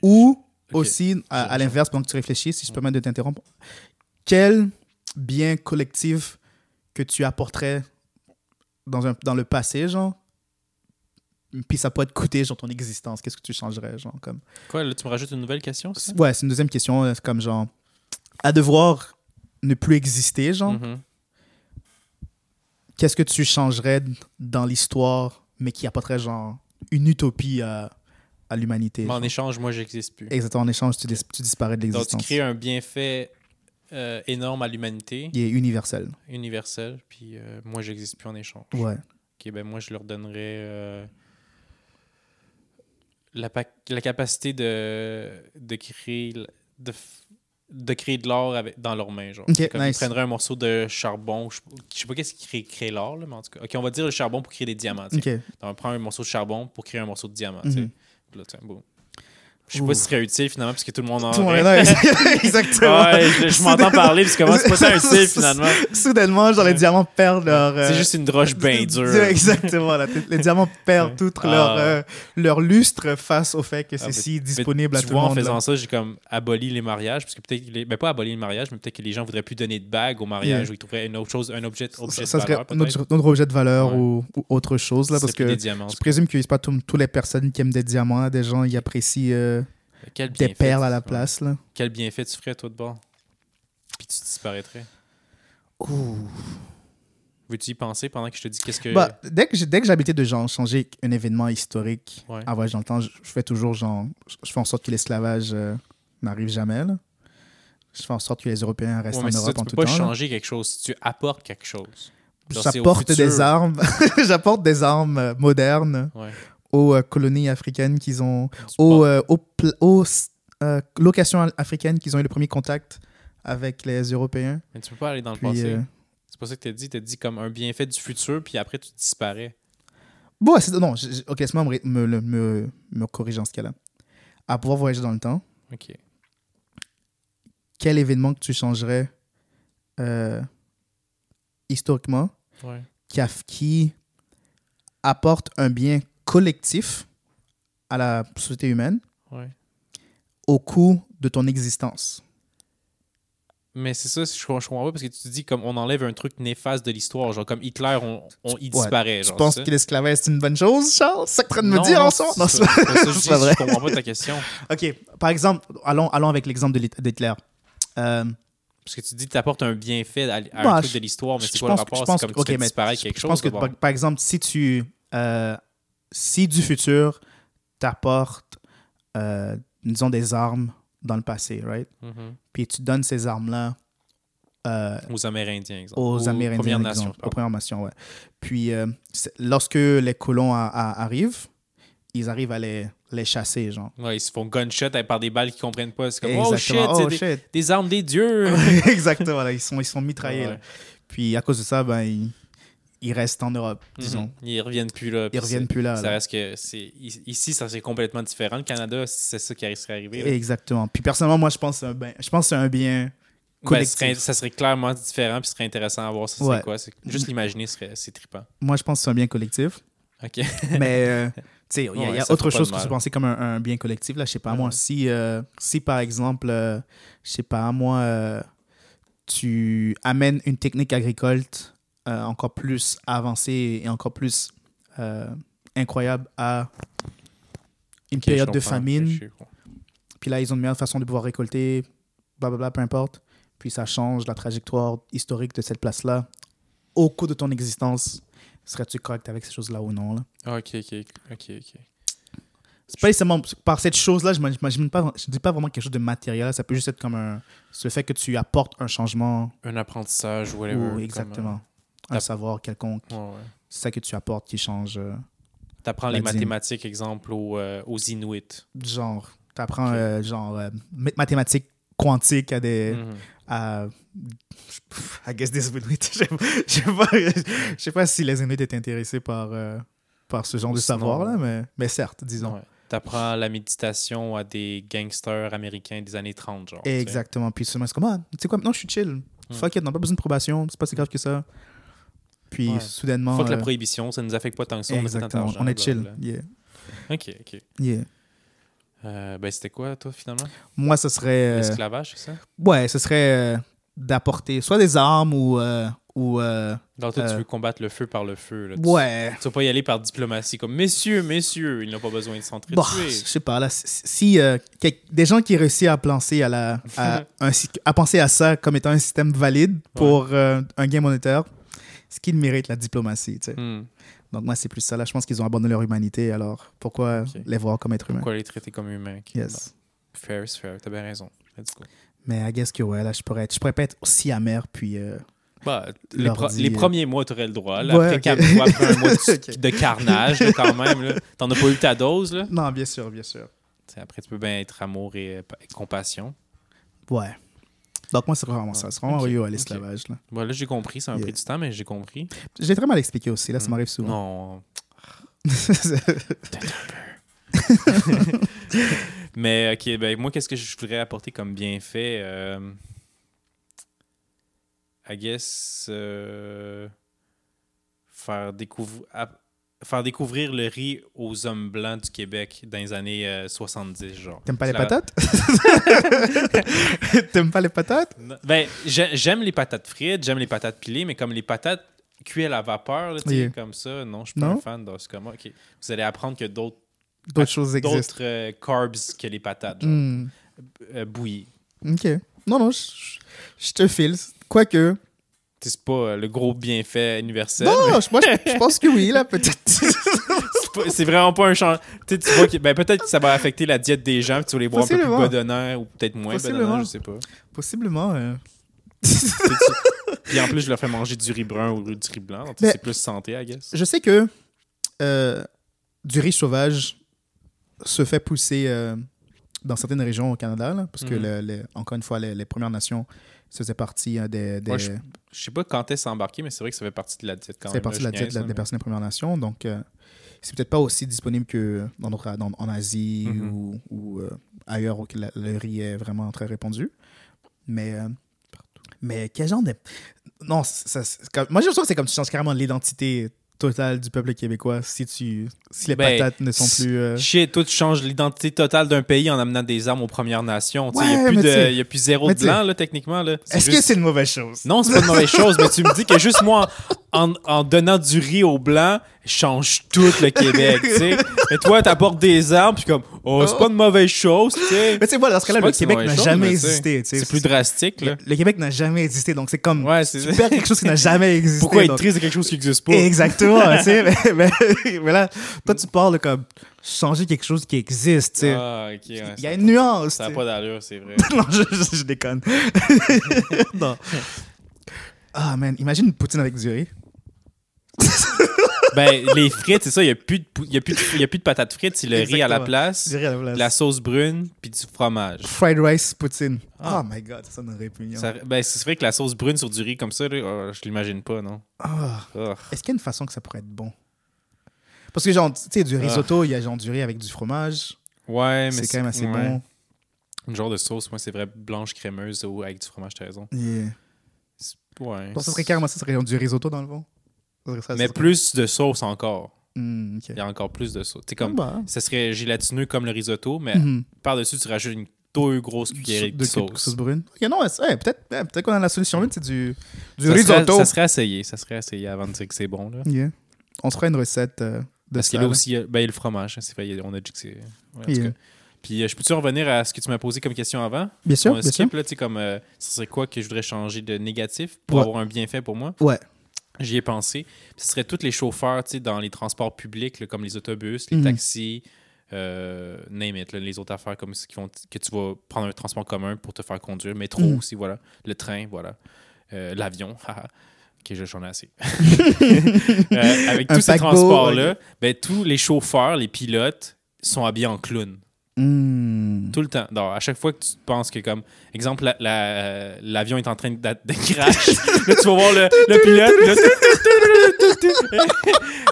Ou aussi, à, l'inverse, pendant que tu réfléchis, si je peux me permettre de t'interrompre, quel bien collectif que tu apporterais dans, un, dans le passé, genre, puis ça pourrait te coûter, genre, ton existence, qu'est-ce que tu changerais, genre, comme... Quoi, là, tu me rajoutes une nouvelle question, ça? Ouais, c'est une deuxième question, euh, comme, genre, à devoir ne plus exister, genre, Mhm. qu'est-ce que tu changerais dans l'histoire, mais qui apporterait, genre, une utopie à, à l'humanité? En échange, moi, j'existe plus. Exactement, en échange, tu, dis- tu disparais de Donc, tu l'existence. crées un bienfait euh, énorme à l'humanité, Il est universel. universel, puis euh, moi, j'existe plus en échange. Ouais. Ok, ben moi, je leur donnerais euh, la, pa- la capacité de, de créer de, créer de l'or dans leurs mains. Genre. Ok, C'est comme nice. Ils prendraient un morceau de charbon. Je, je sais pas qu'est-ce qui crée, crée l'or, mais en tout cas. Ok, on va dire le charbon pour créer des diamants. tu sais. Ok. Donc, on prend un morceau de charbon pour créer un morceau de diamant. sais. Mhm. Puis là, tiens, boum. Je sais pas si ce serait utile finalement, parce que tout le monde en Tout le monde exactement. Ouais, je, je m'entends parler, parce que comment c'est pas ça utile finalement? Soudainement, genre, les diamants perdent leur. euh, C'est juste une droche bien dure. Exactement. là. Les diamants perdent tout Ah. leur, euh, leur lustre face au fait que c'est Ah, mais- si disponible à tout vois, le en monde. faisant là. ça, j'ai comme aboli les mariages, parce que peut-être, les- ben pas aboli le mariage, mais peut-être que les gens voudraient plus donner de bague au mariage, Yeah. ou ils trouveraient une autre chose, un objet, objet Ça de serait valeur, un peut-être. autre, autre objet de valeur Ouais. ou, ou autre chose, là, Ce parce serait que je présume que c'est pas tous les personnes qui aiment des diamants, des gens qui apprécient euh, Quel des perles tu- à la place. Là. Quel bienfait tu ferais, toi, de bord? Puis tu disparaîtrais. Veux-tu y penser pendant que je te dis qu'est-ce que. Bah, dès que dès que j'habitais de genre changer un événement historique Ouais. à voyage dans le temps, je, je fais toujours genre je fais en sorte que l'esclavage euh, n'arrive jamais. là. Je fais en sorte que les Européens restent Ouais, en ça, Europe tu en peux tout pas temps. là. changer quelque chose. Si tu apportes quelque chose. J'apporte des armes, j'apporte des armes modernes Ouais. Aux euh, colonies africaines qu'ils ont, aux, euh, aux, aux, euh, locations africaines qu'ils ont eu le premier contact avec les Européens. Mais tu peux pas aller dans le passé. C'est pas ça que tu as dit. Tu as dit comme un bienfait du futur, puis après tu disparais. Bon, c'est- non, ok, laisse-moi me, me, me, me corriger en ce cas-là. À pouvoir voyager dans le temps, Ok. quel événement que tu changerais euh, historiquement Ouais. qui, a- qui apporte un bien collectif à la société humaine Ouais. au coût de ton existence? Mais c'est ça, je, je comprends pas parce que tu te dis comme on enlève un truc néfaste de l'histoire. Genre comme Hitler, on, on, Ouais. disparaît. Tu genre, penses c'est ça? que l'esclavage c'est une bonne chose, Charles? C'est ça que tu es en train de me Non, dire non, en soi? Non, c'est je dis, pas vrai. Je comprends pas ta question. Ok, par exemple, allons, allons avec l'exemple d'Hitler. Euh, Parce que tu dis que tu apportes un bienfait à, à un Bah, truc je- de l'histoire, mais je c'est quoi le rapport? je C'est comme que- tu fais disparaître je quelque chose. pense que, par exemple, si tu. euh, si du futur t'apportes, euh, disons, des armes dans le passé, right? Mhm. Puis tu donnes ces armes-là euh, Aux Amérindiens, exemple. aux Amérindiens, Premières exemple, Nations. aux. Premières Nations, ouais. Puis euh, lorsque les colons a- a- arrivent, ils arrivent à les, les chasser, genre. Ouais, ils se font gunshot par des balles qu'ils comprennent pas. C'est comme, oh shit, Exactement. Oh, des, shit. des armes des dieux. Exactement, là, ils sont, ils sont mitraillés. Ouais. Puis à cause de ça, ben, ils, ils restent en Europe, disons. Mhm. Ils reviennent plus là. Ils reviennent c'est- plus là. Ça là. reste que c'est ici ça serait complètement différent. Le Canada, c'est ça qui serait arrivé. là. Exactement. Puis personnellement, moi, je pense que c'est un bien, je pense c'est un bien Ben, collectif. serait- ça serait clairement différent puis ce serait intéressant à voir ça Ouais. c'est quoi. C'est- Juste l'imaginer serait c'est trippant. Moi, je pense que c'est un bien collectif. OK. Mais, euh, tu sais, il y a, y autre chose que se penser comme un, un bien collectif. Là, je sais pas, Ouais. moi, si, euh, si par exemple, euh, je sais pas, moi, euh, tu amènes une technique agricole euh, encore plus avancée et encore plus euh, incroyable à une période de famine, puis là, ils ont une meilleure façon de pouvoir récolter, blablabla, peu importe. Puis ça change la trajectoire historique de cette place-là. Au cours de ton existence, serais-tu correct avec ces choses-là ou non? Là? OK, OK, OK, OK. C'est pas nécessairement par cette chose-là, je m'imagine pas, je dis pas vraiment quelque chose de matériel. Ça peut juste être comme un. Le fait que tu apportes un changement Un apprentissage, whatever. ou comme, exactement un savoir quelconque. euh, ouais, ouais. C'est ça que tu apportes qui change. euh, T'apprends La les mathématiques, exemple, aux, euh, aux Inuits. genre, tu apprends Ok. genre euh, mathématiques quantiques à des. Mhm. à, I guess des Inuits. Je sais pas- je sais pas, si les Inuits étaient intéressés par, euh, par ce genre de Sinon, savoir là, mais, mais certes, disons. Ouais. T'apprends la méditation à des gangsters américains des années 30, genre. tu. Exactement. Puis seulement, c'est comme, ah, tu sais quoi, maintenant je suis chill. Mm. Fuck it, n'a pas besoin de probation, c'est pas si grave que ça. Puis Ouais. soudainement. Fuck la euh, prohibition, ça nous affecte pas tant que ça. Exactement, on est chill. Yeah. Ok, ok. Yeah. Euh, ben, c'était quoi, toi, finalement? Moi, ce serait. euh, L'esclavage, c'est ça? ouais, ce serait d'apporter soit des armes ou. ou Donc, toi, tu veux combattre le feu par le feu. Là. Tu- ouais. Tu vas pas y aller par diplomatie, comme messieurs, messieurs, ils n'ont pas besoin de s'entretuer. Bon, je sais pas, là, si euh, des gens qui réussissent à penser à, la, à, un sy- à penser à ça comme étant un système valide pour euh, un gain monétaire, ce qu'ils méritent la diplomatie, tu sais. Hmm. Donc moi, c'est plus ça. Là, je pense qu'ils ont abandonné leur humanité, alors pourquoi les voir comme êtres humains? Pourquoi les traiter comme humains? Yes. Fair is fair, t'as bien raison. Let's go. Mais I guess que ouais, là, je pourrais, être- je pourrais pas être aussi amer, puis... euh, Bah, les, Leur pro- dit, les euh, premiers mois, tu aurais le droit. Là. Ouais, après, ok. quatre mois, après un mois de, carnage, là, quand même. T'en as pas eu ta dose. Là? Non, bien sûr, bien sûr. T'sais, après, tu peux bien être amour et, euh, et compassion. Ouais. Donc moi, c'est vraiment ça. C'est vraiment Ok, relié à l'esclavage. là. Bon, là, j'ai compris. Ça m'a Yeah. pris du temps, mais j'ai compris. J'ai très mal expliqué aussi, là, ça Hmm. m'arrive souvent. Non. Mais, OK, ben, moi, qu'est-ce que je voudrais apporter comme bienfait? Euh, I guess... euh, faire, découvrir faire découvrir le riz aux hommes blancs du Québec dans les années euh, 70, genre. T'aimes pas les patates? T'aimes pas les patates? Ben, j'ai- j'aime les patates frites, j'aime les patates pilées, mais comme les patates cuites à la vapeur, là, comme ça, non, je suis pas un fan de ce comme OK. Vous allez apprendre que d'autres D'autres choses existent. d'autres euh, carbs que les patates, genre, Hmm. euh, bouillies. Ok. Non, non, je te file. Quoique. C'est pas euh, le gros bienfait universel. Non, mais je- moi, je, je pense que oui, là, peut-être. c'est vraiment pas un changement. Tu sais, tu vois que ben, peut-être que ça va affecter la diète des gens, puis tu vas les voir un peu plus bedonnants ou peut-être moins bedonnants, je sais pas. Possiblement. euh. Puis en plus, je leur fais manger du riz brun ou du riz blanc, c'est plus santé, I guess. Je sais que euh, du riz sauvage se fait pousser euh, dans certaines régions au Canada, là, parce que, Mhm. le- le- encore une fois, les, les Premières Nations faisaient partie hein, des. des Ouais, Je sais pas quand est-ce embarqué, mais c'est vrai que ça fait partie de la diète quand ça même. fait partie de la je diète des personnes des Premières Nations, donc euh, c'est peut-être pas aussi disponible que dans d'autres- dans- en Asie Mhm. ou, ou, euh, ailleurs où la- le riz est vraiment très répandu. Mais, euh, mais quel genre de. Non, ça, moi j'ai l'impression que c'est comme tu changes carrément l'identité totale du peuple québécois si, tu, si les Ben, patates ne sont plus. euh, Shit, toi, tu changes l'identité totale d'un pays en amenant des armes aux Premières Nations. Il n'y a, a plus zéro de blanc, là, techniquement. Là. Est-ce juste- que c'est une mauvaise chose? Non, c'est pas une mauvaise chose, mais tu me dis que juste moi, en, en donnant du riz aux blancs, je change tout le Québec, tu sais. Mais toi, t'apportes des armes, puis comme, oh, c'est pas une mauvaise chose, tu sais. Mais tu sais, voilà, dans ce cas-là, le Québec n'a jamais existé. C'est plus drastique, là. Le, le Québec n'a jamais existé, donc c'est comme. Ouais, Tu perds quelque chose qui n'a jamais existé. Pourquoi être triste de quelque chose qui n'existe pas? Exactement, tu sais. Mais, mais- mais là, toi, tu parles de comme changer quelque chose qui existe, tu sais. Ah, ok, ouais, Il y a une nuance. Ça n'a pas d'allure, c'est vrai. non, je, je- je déconne. non. Ah, man, imagine une poutine avec du riz. Ben, les frites, c'est ça, il n'y a, plus de y a, plus de- il y a plus de patates frites, c'est le riz à la place, Du riz à la place. la sauce brune, puis du fromage. Fried rice poutine. Ah. Oh my god, ça sonne répugnant. Ça- ben, c'est vrai que la sauce brune sur du riz comme ça, là, oh, je l'imagine pas, non? Ah. Oh. Est-ce qu'il y a une façon que ça pourrait être bon? Parce que, genre, tu sais, du risotto, il y a genre du riz avec du fromage. Ouais, mais C'est quand même assez ouais. bon. Un genre de sauce, moi, c'est vrai, blanche crémeuse ou avec du fromage, t'as raison. Yeah. Ouais. Donc, ça serait carrément ça, ça serait du risotto dans le fond. Ça serait ça, Mais ça serait- plus de sauce encore. Hmm. Il y a encore plus de sauce. C'est comme, Ah, bah. ça serait gélatineux comme le risotto, mais Mhm. par-dessus, tu rajoutes une deux grosses cuillerées de, de sauce. sauce brune. Ok, non, ouais, peut-être ouais, peut qu'on a la solution une, c'est du, du Ça serait, risotto. ça serait essayé, ça serait essayé avant de dire que c'est bon. Là. Yeah. On se fera une recette euh, de Parce ça. qu'il y a là. aussi euh, ben, il y a le fromage. hein, c'est vrai, on a dit que c'est. ouais, Yeah. Puis euh, je peux-tu revenir à ce que tu m'as posé comme question avant? Bien sûr, on bien sûr. skip, là, tu sais, comme euh, ce serait quoi que je voudrais changer de négatif pour Ouais. avoir un bienfait pour moi? Ouais. J'y ai pensé. Ce serait tous les chauffeurs dans les transports publics, là, comme les autobus, les Mhm. taxis, euh, name it, là, les autres affaires comme qui que tu vas prendre un transport commun pour te faire conduire. Métro Mhm. aussi, voilà. Le train, voilà. Euh, L'avion. Ok, je- j'en ai assez. Euh, avec tous ces transports-là, ben, tous les chauffeurs, les pilotes sont habillés en clown. Hmm. Tout le temps. Donc, à chaque fois que tu penses que, comme, exemple, la- la- l'avion est en train de, de crash, là, tu vas voir le, le pilote. là,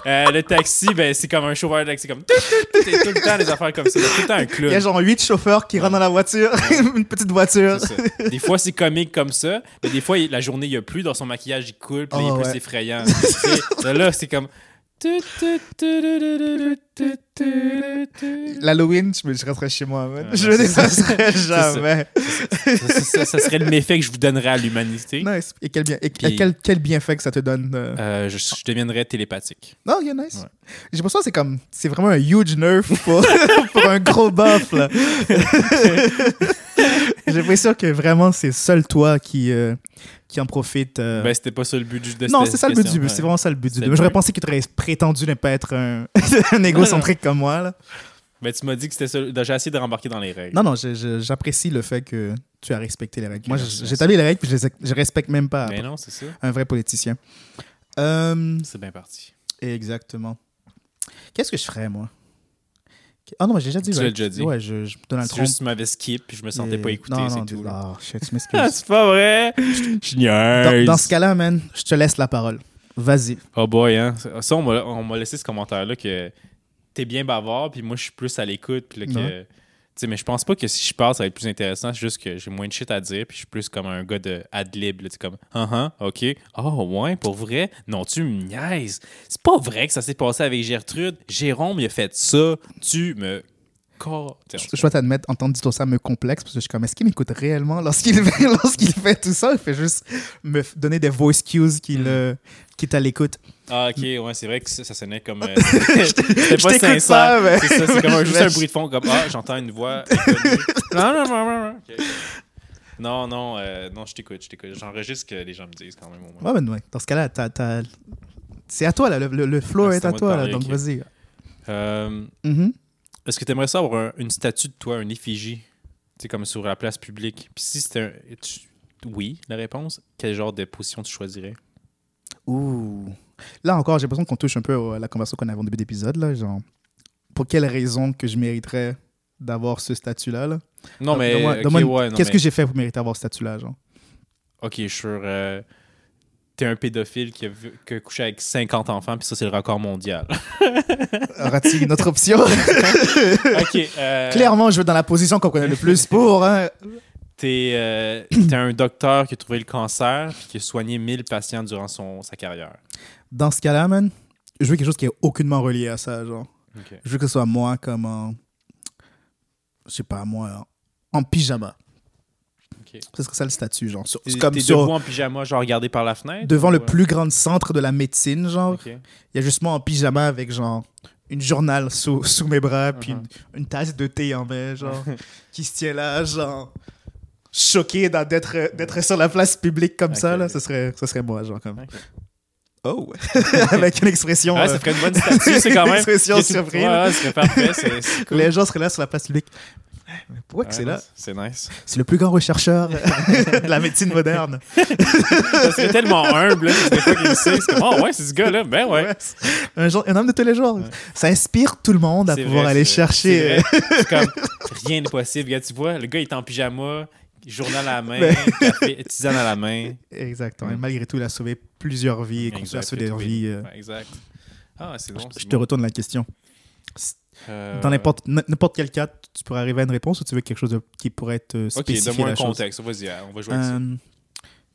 Euh, le taxi, ben, c'est comme un chauffeur de taxi, comme. Tout le temps des affaires comme ça. Tout le temps un Il y a genre huit chauffeurs qui rentrent dans la voiture, une petite voiture. Des fois, c'est comique comme ça, mais des fois, il- la journée, il n'y a plus. Dans son maquillage, il coule, puis là, il Oh, est plus ouais. effrayant. Là, c'est comme. L'Halloween, je, me- je resterais chez moi, man. Ouais, je dépasserais ça. jamais. ça, ça- ça serait le méfait que je vous donnerais à l'humanité. Nice. Et quel, bien, et Puis- quel, quel bienfait que ça te donne. euh? Euh, je, je deviendrais télépathique. Non, yeah, nice. Ouais. J'ai l'impression que c'est comme. C'est vraiment un huge nerf pour, pour un gros buff, là. J'ai l'impression que vraiment c'est seul toi qui, euh, qui en profite. euh. Ben, c'était pas ça le but du non, c'est ça le but du Ouais. C'est vraiment ça le but du le J'aurais but. pensé que tu aurais prétendu ne pas être un, un égocentrique comme moi, là. Ben, tu m'as dit que c'était ça. J'ai essayé de rembarquer dans les règles. Non, non, j'apprécie le fait que tu as respecté les règles. Moi, j'établis les règles puis je, je respecte même pas Ben non, c'est ça. un vrai politicien. Euh, C'est bien parti. exactement. Qu'est-ce que je ferais, moi? Ah non, mais j'ai déjà dit. Tu l'as déjà dit. Ouais, je, je Donald Trump. juste tu m'avais skip puis je me sentais Et- pas écouté, non, c'est non, tout. Ah, shit, je m'excuse. c'est pas vrai! Je niaise. dans, dans ce cas-là, man, je te laisse la parole. Vas-y. Oh boy, hein. Ça, on m'a on m'a laissé ce commentaire-là que t'es bien bavard, puis moi, je suis plus à l'écoute, puis là, que Ouais. Sais, mais je pense pas que si je parle, ça va être plus intéressant. C'est juste que j'ai moins de shit à dire, puis je suis plus comme un gars de ad-lib. là, Tu sais, comme, ah, ah, ok. Oh, ouais, pour vrai? Non, tu me. C'est pas vrai que ça s'est passé avec Gertrude. Jérôme, il a fait ça. Tu me. Sais, Je dois t'admettre, entendre dire ça me complexe parce que je suis comme, est-ce qu'il m'écoute réellement lorsqu'il fait, lorsqu'il fait tout ça? Il fait juste me donner des voice cues est à l'écoute? Ah, ok, ouais, c'est vrai que ça, ça sonnait comme. euh, C'était je pas sincère. pas, mais- C'est ça, c'est comme un- juste un je- bruit de fond, comme Ah, j'entends une voix. non, non, non, non, non. Ok. Non, non, euh, non, je t'écoute, je t'écoute. J'enregistre ce que les gens me disent quand même au moins. Ouais, ben ouais. Dans ce cas-là, t'as- t'as- c'est à toi, là. Le, le, le flow Ah, est à toi, là. Donc, vas-y. Euh, Mhm. Est-ce que tu aimerais ça avoir un- une statue de toi, une effigie, tu comme sur la place publique? Puis si c'était un. tu- Oui, la réponse. Quel genre de position tu choisirais? Ouh. Là encore, j'ai l'impression qu'on touche un peu à la conversation qu'on avait en début d'épisode, là. Genre, pour quelle raison que je mériterais d'avoir ce statut-là, là? Non, mais. Ouais, non, Qu'est-ce mais- que j'ai fait pour mériter d'avoir ce statut-là, genre? Ok, je suis euh, T'es un pédophile qui a, vu- qui a couché avec 50 enfants, puis ça, c'est le record mondial. Auras-tu une autre option? ok. euh, Clairement, je vais dans la position qu'on connaît le plus pour, hein. T'es euh, t'es un docteur qui a trouvé le cancer puis qui a soigné 1000 patients durant son, sa carrière. Dans ce cas-là, man, je veux quelque chose qui est aucunement relié à ça, genre. Je veux que ce soit moi comme en... Je sais pas, moi, en, en pyjama. Ok. Ce serait ça le statut, genre. Sur- T'es comme sur- debout en pyjama, genre regardé par la fenêtre? devant ou, le euh, plus grand centre de la médecine, genre. Il y a juste moi en pyjama avec, genre, une journal sous, sous mes bras, puis Uh-huh. une, une tasse de thé en main, genre, qui se tient là, genre, choqué d'être d'être sur la place publique comme ça, là. Ce serait, ce serait moi, genre, comme... Oh! avec une expression... Ouais, euh, ça ferait une bonne statue, c'est quand même. Expression que tu- surprise. Ouais, ouais, parfait. Cool. Les gens seraient là sur la place publique. Mais pourquoi que Ouais, c'est là? C'est nice. C'est le plus grand rechercheur de la médecine moderne. Serait tellement humble. C'est oh ouais, c'est ce gars-là. Ben ouais. Un, homme de tous les jours. Ça inspire tout le monde à C'est pouvoir aller c'est chercher. C'est. C'est comme, rien n'est possible. Tu vois, le gars, il est en pyjama, journal à la main, café, tisane à la main. Exactement. Malgré tout, il a sauvé plusieurs vies et construit des vies. euh. Exact. Ah, c'est bon. Je c'est te retourne la question. Euh, Dans n'importe quel cas, tu pourrais arriver à une réponse ou tu veux quelque chose de- qui pourrait être euh, Ok, spécifié donne-moi un contexte. Vas-y, on va jouer avec ça. Euh,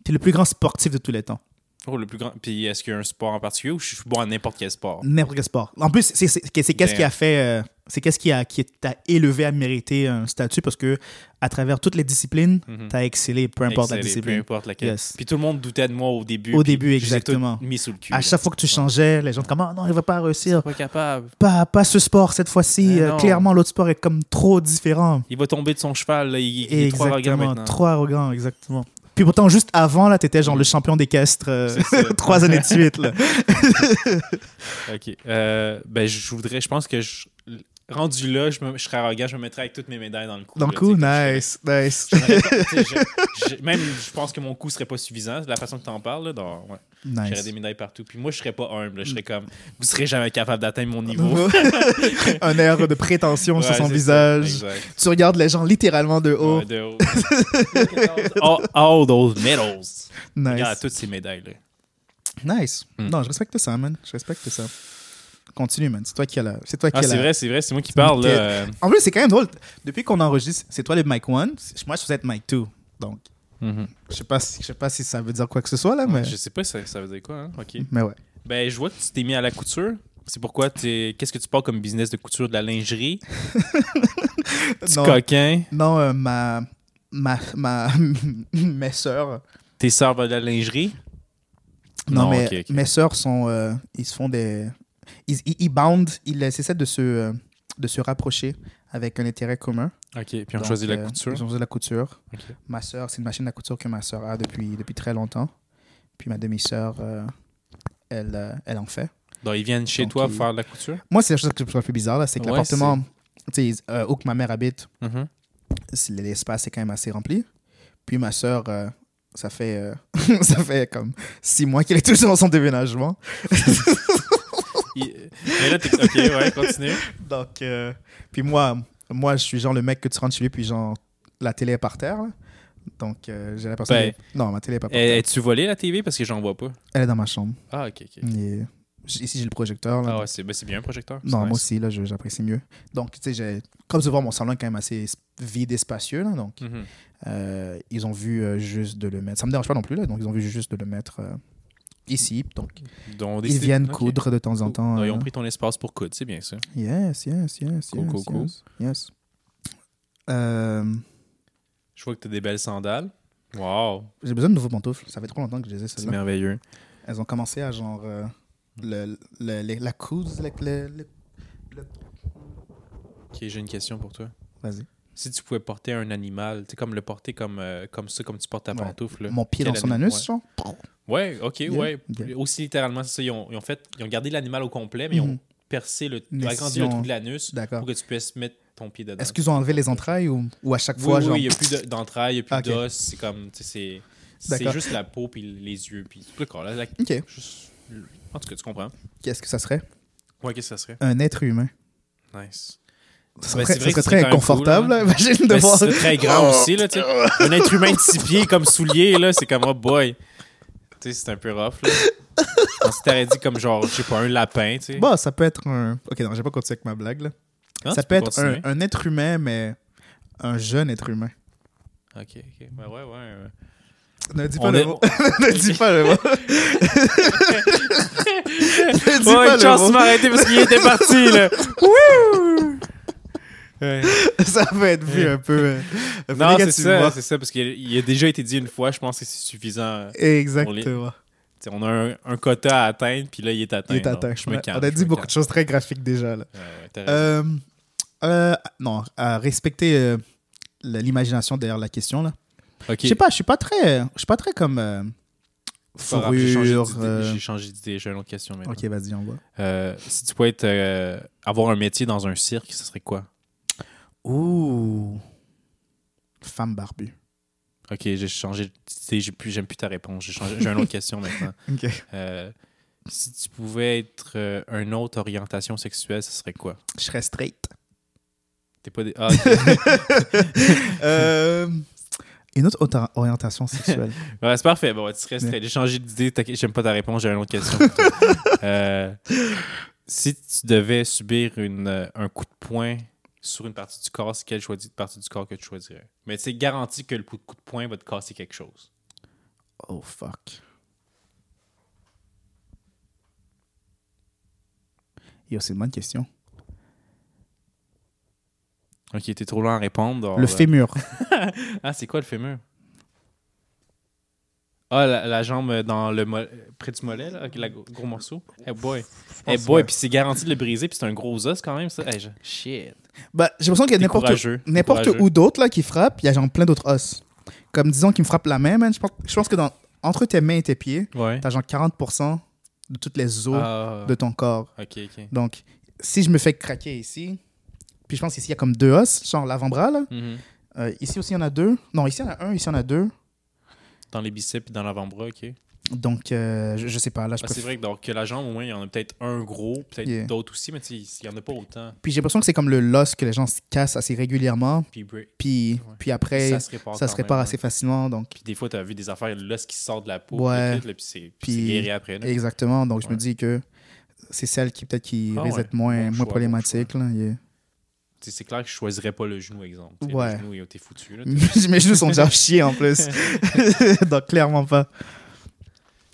T'es le plus grand sportif de tous les temps. Oh, le plus grand? Puis est-ce qu'il y a un sport en particulier ou je suis bon à n'importe quel sport? N'importe quel sport. En plus, c'est c'est qu'est-ce qui a fait, euh, c'est qu'est-ce qui a qui t'a élevé à mériter un statut parce que à travers toutes les disciplines, Mhm. t'as excellé, peu importe la discipline. Peu importe laquelle. Yes. Puis tout le monde doutait de moi au début. Au début, exactement. tous mis sous le cul. À là. chaque fois que tu changeais, les gens te comme ah non, il va pas réussir. Pas capable. Pas, pas ce sport cette fois-ci. Euh, clairement, l'autre sport est comme trop différent. Il va tomber de son cheval. Là. Il, il est trop arrogant maintenant. trop arrogant, exactement. Puis pourtant, juste avant, là, t'étais genre le champion d'équestre euh, trois années de suite. Là. Ok. Euh, ben, je voudrais. Je pense que je, rendu là, je, me- je serais arrogant. Je me mettrais avec toutes mes médailles dans le cou. Dans le que nice, nice. je- j'aurais je- je- même, je pense que mon coup serait pas suffisant. La façon que tu en parles, là, dans- ouais. J'aurais nice. des médailles partout. Puis moi, je serais pas humble. Je serais comme, vous serez jamais capable d'atteindre mon niveau. un air de prétention sur son visage. Tu regardes les gens littéralement de haut. Ouais, de haut. all, all those medals. nice. Regarde toutes ces médailles-là. Nice. Mm. Non, je respecte ça, man. Je respecte ça. Continue, man. C'est toi qui as la. C'est toi qui Ah, c'est la- vrai, c'est vrai, c'est moi qui parle. Là. euh, En plus, c'est quand même drôle. Depuis qu'on enregistre, c'est toi le mic one. Moi, je suis être mic two. Donc, mhm. je sais pas si, je sais pas si ça veut dire quoi que ce soit là, mais. Je sais pas ça, ça veut dire quoi. Hein? Ok. Mais ouais. Ben, je vois que tu t'es mis à la couture. C'est pourquoi t'es- Qu'est-ce que tu parles comme business de couture? De la lingerie? Du Non. coquin? Non, euh, ma, ma, ma, mes sœurs. Tes sœurs de la lingerie? Non, Non, mais mes sœurs sont, euh, ils se font des, ils, ils, ils bound, ils essaient de se, euh, de se rapprocher avec un intérêt commun. Ok, puis on Donc, choisit la euh, couture. Ils ont choisi la couture. Ok. Ma sœur, c'est une machine à couture que ma sœur a depuis, depuis très longtemps. Puis ma demi-sœur, euh, elle, elle en fait. Donc, ils viennent chez Donc, toi ils- faire de la couture? Moi, c'est la chose que je trouve un peu bizarre, c'est que Ouais, l'appartement, euh, où que ma mère habite, Mhm. c'est- l'espace est quand même assez rempli. Puis ma euh, ça fait, euh, ça fait comme six mois qu'elle est toujours dans son déménagement. Il- Mais là, t'es... Ok, ouais, continue. Donc, euh, puis moi, moi, je suis genre le mec que tu rentres chez lui, puis genre, la télé est par terre. là. Donc, euh, j'ai l'impression Ben, que... Non, ma télé est pas par terre. Es-tu volé la TV? Parce que j'en vois pas. Elle est dans ma chambre. Ah, ok, ok. Et J- Ici, j'ai le projecteur. Là, Ah ouais, c'est ben, c'est bien un projecteur. Non, moi nice. aussi, là, je- j'apprécie mieux. Donc, tu sais, j'ai- comme tu vois, mon salon est quand même assez vide et spacieux. Là, donc, Mhm. euh, ils ont vu euh, juste de le mettre. Ça me dérange pas non plus, là. Donc, ils ont vu juste de le mettre euh, ici. Donc, Donc, ils viennent coudre de temps en temps. Ils ont euh, pris ton espace pour coudre, c'est bien ça. Yes, yes, yes, Cool, yes, cool, cool. yes, yes. Euh, Je vois que tu as des belles sandales. Wow, j'ai besoin de nouveaux pantoufles. Ça fait trop longtemps que je les ai, c'est celles-là. merveilleux. Elles ont commencé à genre. euh, le, le- le- la Ok, j'ai une question pour toi. Vas-y. Si tu pouvais porter un animal, tu sais, comme le porter comme, euh, comme ça, comme tu portes ta Ouais. pantoufle. Mon pied dans son anus, genre. Ouais, ok, Yeah, ouais. Aussi littéralement, c'est ça. Ils ont, ils ont fait, ils ont gardé l'animal au complet, mais ils ont Mhm. percé le, agrandi le trou de l'anus pour que tu puisses mettre ton pied dedans. Est-ce qu'ils ont enlevé les entrailles ou, ou à chaque Oui, fois, oui, genre? il n'y a plus de- d'entrailles, il n'y a plus d'os. C'est comme, c'est. C'est juste la peau puis les yeux puis tout le corps. Là, la- Ok. juste- En tout cas, tu comprends. Qu'est-ce que ça serait? Ouais, qu'est-ce que ça serait? Un être humain. Nice. Ça Ben, serait, vrai ça très inconfortable. cool, hein. Imagine de Ben, voir. c'est très grand aussi, là, tu sais. Un être humain de six pieds comme soulier, là, c'est comme, oh boy. Tu sais, c'est un peu rough, là. On s'était dit comme genre, je sais pas, un lapin, tu sais. Bon, ça peut être un. Ok, non, j'ai pas continué avec ma blague. Là. Ça peut être un, être humain, mais un jeune être humain. Ok, ok. Ben ouais, ouais. euh. Ne dis pas On le est- mot. ne dis pas le mot. ne dis Ouais, pas une chance de m'arrêter parce qu'il était parti, là. Wouh! Ouais. Ça peut être vu un peu, euh, un peu Non, c'est ça, c'est ça, parce qu'il il a déjà été dit une fois, je pense que c'est suffisant. Exactement. T'sais, on a un, un quota à atteindre, puis là, il est atteint. Il est atteint. Je me On a- calme. On a dit me beaucoup de choses très graphiques déjà. Là. Ouais. Euh, euh, non, à respecter euh, l'imagination derrière la question. Là. ok. Je sais pas, je suis pas très, je suis pas très comme euh, fourrure. euh, j'ai changé d'idée, j'ai une autre question maintenant. Ok, vas-y, on voit. Euh, si tu pouvais être, euh, avoir un métier dans un cirque, ce serait quoi? Ouh, femme barbue. Ok, j'ai changé d'idée, j'ai plus- j'aime plus ta réponse. J'ai changé- j'ai une autre question maintenant. Euh, si tu pouvais être euh, une autre orientation sexuelle, ce serait quoi? Je serais straight. T'es pas des... Ah. Euh, une autre ori- orientation sexuelle. Ouais, c'est parfait. Bon, tu serais straight. J'ai changé d'idée. t'inquiète, J'aime pas ta réponse. J'ai une autre question. si tu devais subir une, un coup de poing sur une partie du corps, c'est quelle choisi- partie du corps que tu choisirais? Mais c'est garanti que le coup de, coup de poing va te casser quelque chose. oh fuck. Yo, c'est une bonne question. Ok, t'es trop loin à répondre. le euh, fémur. Ah, c'est quoi le fémur? Ah, la, la jambe dans le près du mollet, là, le gros morceau? Hey boy. Hey pense, boy, puis c'est garanti de le briser, puis c'est un gros os quand même, ça. Hey, je- Shit. Bah, j'ai l'impression qu'il y a n'importe n'importe où d'autre là qui frappe, il y a genre plein d'autres os. Comme disons qu'il me frappe la main, man, je pense, je pense que dans, entre tes mains et tes pieds, Ouais. t'as genre 40% de toutes les os Ah, de ton corps. Donc, si je me fais craquer ici, puis je pense qu'ici il y a comme deux os, genre l'avant-bras là. Mhm. Euh, ici aussi il y en a deux. Non, ici il y en a un, ici il y en a deux. Dans les biceps et dans l'avant-bras, ok. Donc, euh, je, je sais pas, là je Ah, c'est préfère- vrai que, donc, que la jambe, au moins, il y en a peut-être un gros, peut-être Yeah. d'autres aussi, mais il n'y en a pas autant. Puis j'ai l'impression que c'est comme le loss que les gens se cassent assez régulièrement. Puis, Puis, Ouais. puis après, ça ça se répare. se quand répare même, assez ouais. facilement. Donc, Puis des fois, tu as vu des affaires, l'os qui sort de la peau, Ouais. puis, c'est c'est guéri après. là. exactement. Donc, je me dis que c'est celle qui peut-être qui Ah risque d'être moins, Bon moins choix, bon problématique. là. Yeah. C'est clair que je choisirais pas le genou, exemple. Ouais. Le genou, été foutu. Là, Mes genoux sont déjà chiés en plus. donc, clairement pas.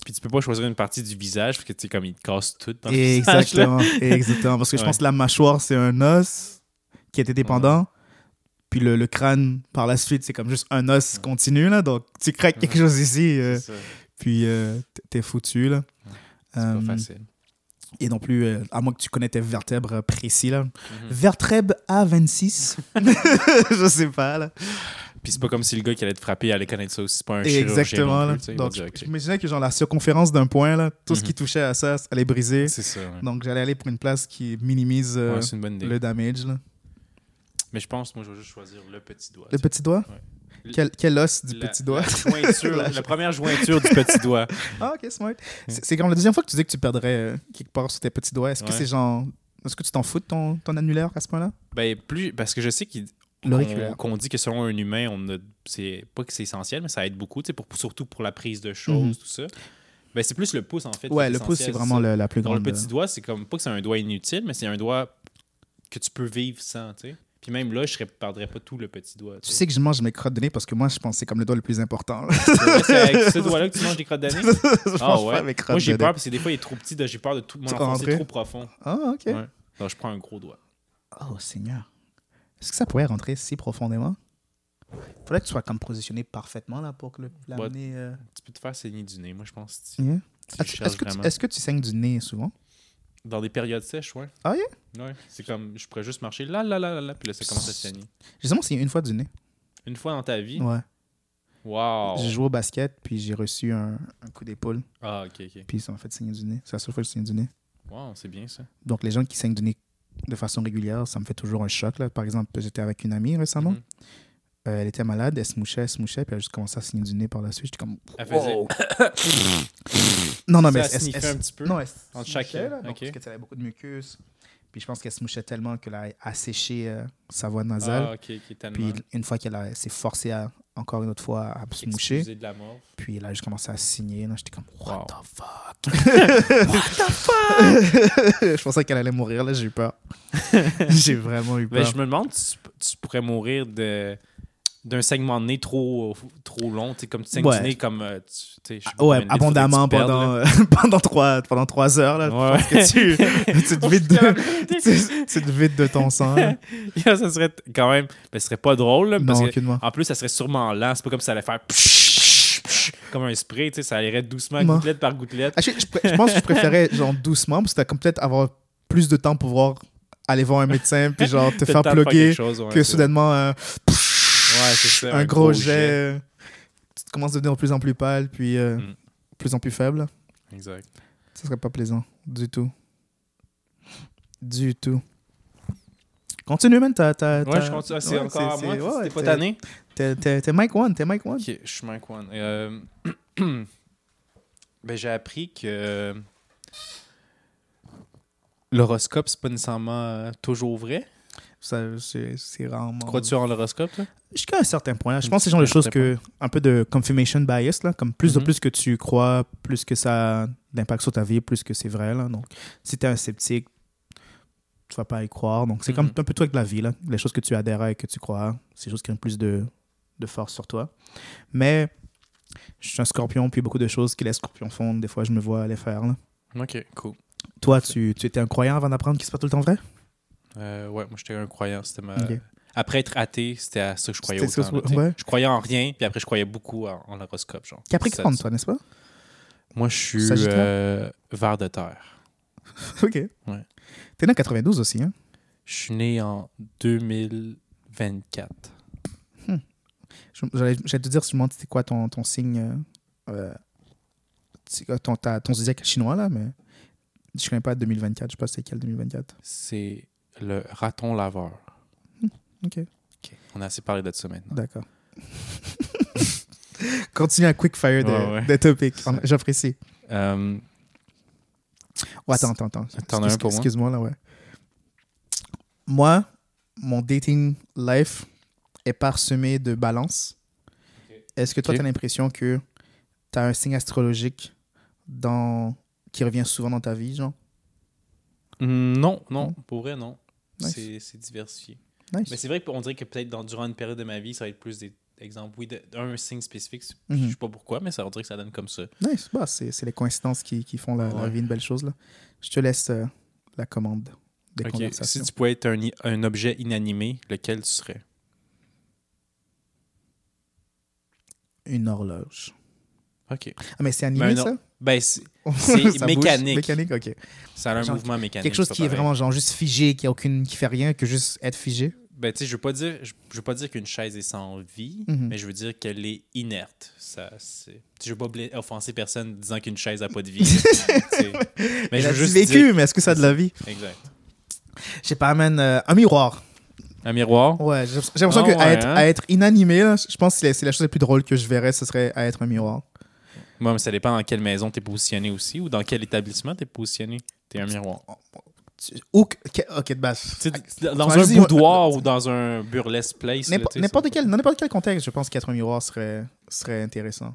Puis tu peux pas choisir une partie du visage, parce que tu sais, comme il te casse tout dans le visage. Exactement. Exactement. Parce que je pense que la mâchoire, c'est un os qui était dépendant. Puis le, le crâne, par la suite, c'est comme juste un os continu. Là. Donc, tu craques quelque chose ici, euh, puis euh, t'es- foutu. Là. C'est Euh, pas facile. et non plus, euh, à moins que tu connais tes vertèbres précis. Là. Mhm. Vertèbre A26. je sais pas. Là. Puis c'est pas comme si le gars qui allait te frapper allait connaître ça aussi. C'est pas un chirurgien Exactement. là. plus, Donc, que genre, la circonférence d'un point, là, tout ce Mhm. qui touchait à ça, ça allait briser. C'est ça. ouais. Donc, j'allais aller pour une place qui minimise euh, Ouais, c'est une bonne idée. le damage. Là. Mais je pense, moi, je vais juste choisir le petit doigt. Le petit doigt? Ouais. quel, quel os du La- petit doigt? La, jointure, La- la première jointure du petit doigt. Ah, ok, smart. C'est c'est comme la deuxième fois que tu dis que tu perdrais euh, quelque part sur tes petits doigts. Est-ce que c'est genre. Est-ce que tu t'en fous de ton, ton annulaire à ce point-là? Ben, plus. Parce que je sais qu'il. L'auriculaire. Qu'on dit que selon un humain, on a. C'est pas que c'est essentiel, mais ça aide beaucoup, pour, surtout pour la prise de choses, Mhm. tout ça. Ben, c'est plus le pouce, en fait. Ouais, le pouce, c'est vraiment le- la plus Dans le grande. petit doigt, c'est comme pas que c'est un doigt inutile, mais c'est un doigt que tu peux vivre sans, tu sais. Puis même là, je ne perdrais pas tout le petit doigt. Tu sais que je mange mes crottes de nez parce que moi, je pense que c'est comme le doigt le plus important. C'est avec ce doigt-là que tu manges des crottes d'année? Je Ah mange ouais. pas mes crottes Moi, j'ai de peur nez. parce que des fois, il est trop petit. J'ai peur de tout mon enfoncer trop profond. Ah, ok. Ouais. Donc, je prends un gros doigt. Oh, Seigneur. Est-ce que ça pourrait rentrer si profondément? Faudrait que tu sois comme positionné parfaitement là pour que le- l'amener. euh, Tu peux te faire saigner du nez. Moi, je pense yeah. Est-ce que, tu- que saignes du nez souvent? Dans des périodes sèches, ouais. Ah, yeah? Ouais. C'est comme, je pourrais juste marcher là, là, là, là, là, puis là, ça commence à saigner. Justement, c'est une fois du nez. Une fois dans ta vie, Ouais. wow. J'ai joué au basket, puis j'ai reçu un, un coup d'épaule, Ah, ok, ok. puis ça m'a fait saigner du nez. C'est la seule fois que je saigne du nez. Wow, c'est bien ça. Donc, les gens qui saignent du nez de façon régulière, ça me fait toujours un choc. Là. Par exemple, j'étais avec une amie récemment. Mhm. Euh, elle était malade, elle se mouchait, elle se mouchait, puis elle a juste commencé à saigner du nez par la suite. J'étais comme. Elle faisait. Wow. non, non, mais elle, sniffait elle- un petit peu? Non, elle chaque- mouchait, là, donc, parce qu'elle avait beaucoup de mucus. Puis je pense qu'elle se mouchait tellement qu'elle a asséché euh, sa voie nasale. Ah, tellement. Puis une fois qu'elle a- elle s'est forcée à, encore une autre fois à se moucher, puis a juste commencé à signer. là. J'étais comme, what Wow. the fuck? what the fuck? je pensais qu'elle allait mourir, là, j'ai eu peur. j'ai vraiment eu Ben, peur. je me demande, tu, tu pourrais mourir de d'un segment de nez trop, trop long, tu sais, comme tu saignes Ouais. du nez comme, euh, tu Ah, ouais, abondamment que pendant, euh, pendant, trois, pendant trois heures. Là, Ouais. Que tu, tu, te vides de, tu, tu te vides de ton sang. perdes. ça serait quand même, ben, ce serait pas drôle, là, parce Non, que, aucunement. en plus, ça serait sûrement lent, c'est pas comme si ça allait faire comme un spray, tu sais, ça irait doucement, Non. gouttelette par gouttelette. Ah, je, je pr- je pense que je préférais genre doucement parce que t'as comme peut-être avoir plus de temps pour pouvoir aller voir un médecin puis genre te faire plugger chose, ouais, que soudainement euh, Ouais, c'est ça, un, gros, jet, tu commences à devenir de plus en plus pâle puis euh, Mm. de plus en plus faible. Exact. Ce serait pas plaisant du tout. Du tout. Continue, man. T'as, t'as, Ouais, je continue. Ah, c'est ouais, encore à moi. c'est- ouais, T'es pas tanné? T'es, t'es, t'es Mike One, t'es Mike One. Ok, je suis Mike One. Euh, ben, j'ai appris que l'horoscope, c'est pas nécessairement euh, toujours vrai. C'est, rarement. Crois-tu en l'horoscope? Jusqu'à un certain point. là. Je pense que c'est genre de choses que. Un peu de confirmation bias, là. Comme plus de Mhm. plus que tu crois, plus que ça a d'impact sur ta vie, plus que c'est vrai, là. Donc, si t'es un sceptique, tu vas pas y croire. Donc, c'est comme Mhm. un peu toi avec la vie, là. Les choses que tu adhères à et que tu crois, c'est des choses qui ont plus de, de force sur toi. Mais, je suis un scorpion, puis beaucoup de choses que les scorpions font, des fois, je me vois les faire, là. Ok, cool. Toi, tu, tu étais un croyant avant d'apprendre qu'il c'est pas tout le temps vrai? Euh, ouais, moi, j'étais un croyant. C'était ma... Après être athée, c'était à ça que je croyais autant. ça, là, tu sais. ouais. Je croyais en rien, puis après, je croyais beaucoup en, en l'horoscope. genre. Capricorne, toi, n'est-ce pas? Moi, je suis euh, vers de terre. Ok. Ouais. T'es né en 92 aussi, hein? Je suis né en 2024. Je- J'allais j'allais te dire, sûrement, c'était quoi ton, ton signe, euh, euh, ton, ta- ton chinois, là, mais je connais pas 2024, je sais pas c'est quel 2024. C'est le raton laveur. Ok, Ok, On a assez parlé de ça maintenant. d'accord. Continue un quick fire de, Ouais, ouais. de topic. J'apprécie. Oh, attends, attends, attends. T'en as un Excuse- pour moi? Excuse-moi, là, ouais. Moi, mon dating life est parsemé de balance. Est-ce que toi, Ok. tu as l'impression que tu as un signe astrologique dans... qui revient souvent dans ta vie, genre? mm, non, non, pour vrai, non. Nice. C'est- diversifié. Nice. Mais c'est vrai qu'on dirait que peut-être durant une période de ma vie, ça va être plus des exemples, oui, d'un signe spécifique. Mhm. Je sais pas pourquoi, mais ça on dirait que ça donne comme ça. Nice. Bah, c'est les coïncidences qui, qui font la, vie une belle chose. Là. Je te laisse euh, la commande des Ok, Si tu pouvais être un, un objet inanimé, lequel tu serais? Une horloge. Ok. Ah, mais c'est animé, Ben non. ça? Ben, c'est mécanique. Mécanique, ok. ça a un Genre, mouvement mécanique. Quelque chose qui est vraiment genre juste figé, qui, a aucune, qui fait rien que juste être figé? Ben, tu sais, je veux pas dire, je, je veux pas dire qu'une chaise est sans vie, Mhm. mais je veux dire qu'elle est inerte. Ça, c'est. Je veux pas offenser personne disant qu'une chaise a pas de vie. Mais Elle je a veux juste vécu, dire- mais est-ce que ça a de la vie? Exact. Je sais pas, amène un miroir. Un miroir? Ouais, j'ai l'impression Ah que à ouais, être, hein? à être inanimé, là, je pense que c'est la- c'est la chose la plus drôle que je verrais, ce serait à être un miroir. Moi, mais ça dépend dans quelle maison tu es positionné aussi ou dans quel établissement tu es positionné. Tu es un miroir. Ok, de base. Sais, dans un boudoir ou dans un burlesque place. N'importe quel, dans n'importe quel contexte, je pense qu'être un miroir serait, serait intéressant.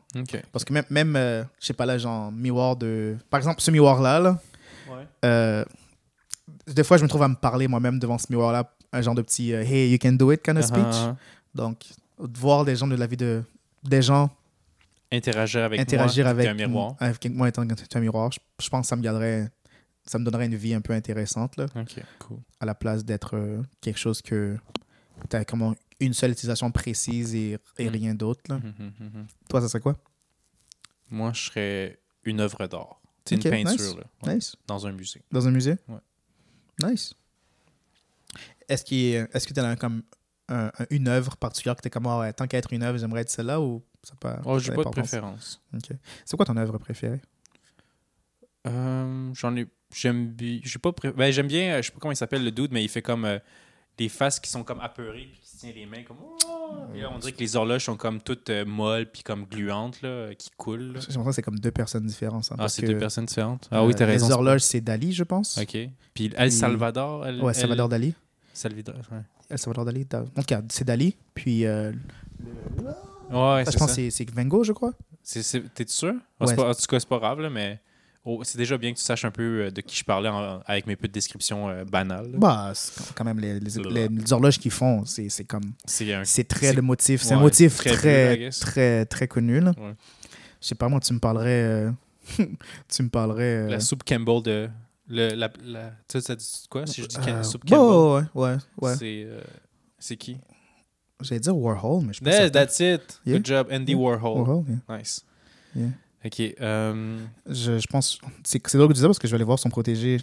Parce que même, même euh, je sais pas là, genre, miroir de. Par exemple, ce miroir-là, là, euh, des fois, je me trouve à me parler moi-même devant ce miroir-là, un genre de petit euh, Hey, you can do it kind of speech. Uh-huh. Donc, de voir des gens de la vie de. Des gens Interagir avec interagir moi, avec, un miroir. avec moi étant un miroir, je, je pense que ça me garderait. Ça me donnerait une vie un peu intéressante, là, cool. à la place d'être euh, quelque chose que. Tu as comme une seule utilisation précise et, et Mm. rien d'autre. là. Mhm, mhm. Toi, ça serait quoi? Moi, je serais une œuvre d'art. C'est une peinture, nice. là, ouais, Nice. dans un musée. Dans un musée? Ouais. Nice. Est-ce a- est-ce que tu as comme un- un- une œuvre particulière que tu es comme, Ah ouais, tant qu'à être une œuvre, j'aimerais être celle-là ou ça pas Oh, j'ai pas de préférence. Ok. C'est quoi ton œuvre préférée? Euh, J'en ai. J'aime bien. J'ai pas pré- ben, j'aime bien. euh, Je sais pas comment il s'appelle le dude, mais il fait comme euh, des faces qui sont comme apeurées puis qui se tient les mains comme. Oh! Puis là, on dirait que les horloges sont comme toutes euh, molles puis comme gluantes là, qui coulent. là. Que c'est comme deux personnes différentes. ça, Ah, c'est que, deux personnes différentes. Ah oui, t'as raison. Les horloges, c'est Dali, je pense. Ok. Puis El Salvador. El, Ouais, Salvador El- Dali. Salvador. Ouais, El Salvador Dali. Da- Donc, c'est Dali. Puis, euh, ouais je c'est pense ça. que c'est- Gogh, je crois. T'es sûr? Ah, Ouais. pas- en tout cas, c'est pas grave, là, mais oh, c'est déjà bien que tu saches un peu euh, de qui je parlais en- avec mes petites descriptions euh, banales. Bah, quand même les, les, les- les horloges qu'ils font, c'est comme. C'est très le motif. C'est un motif très très, bleu, très, connu. Là. Ouais. Je sais pas, moi, tu me parlerais. euh, tu me parlerais. euh, La soupe Campbell de. Le, la, la, tu sais, ça dit quoi si je dis soupe Campbell? ouais, ouais, ouais. C'est c'est qui? J'allais dire Warhol, mais je pense Yeah, that's it. Yeah. Good job, Andy Yeah. Warhol. Warhol. Nice. Yeah. Ok. euh, Je, je pense. C'est c'est drôle que tu dis ça parce que je vais aller voir son protégé.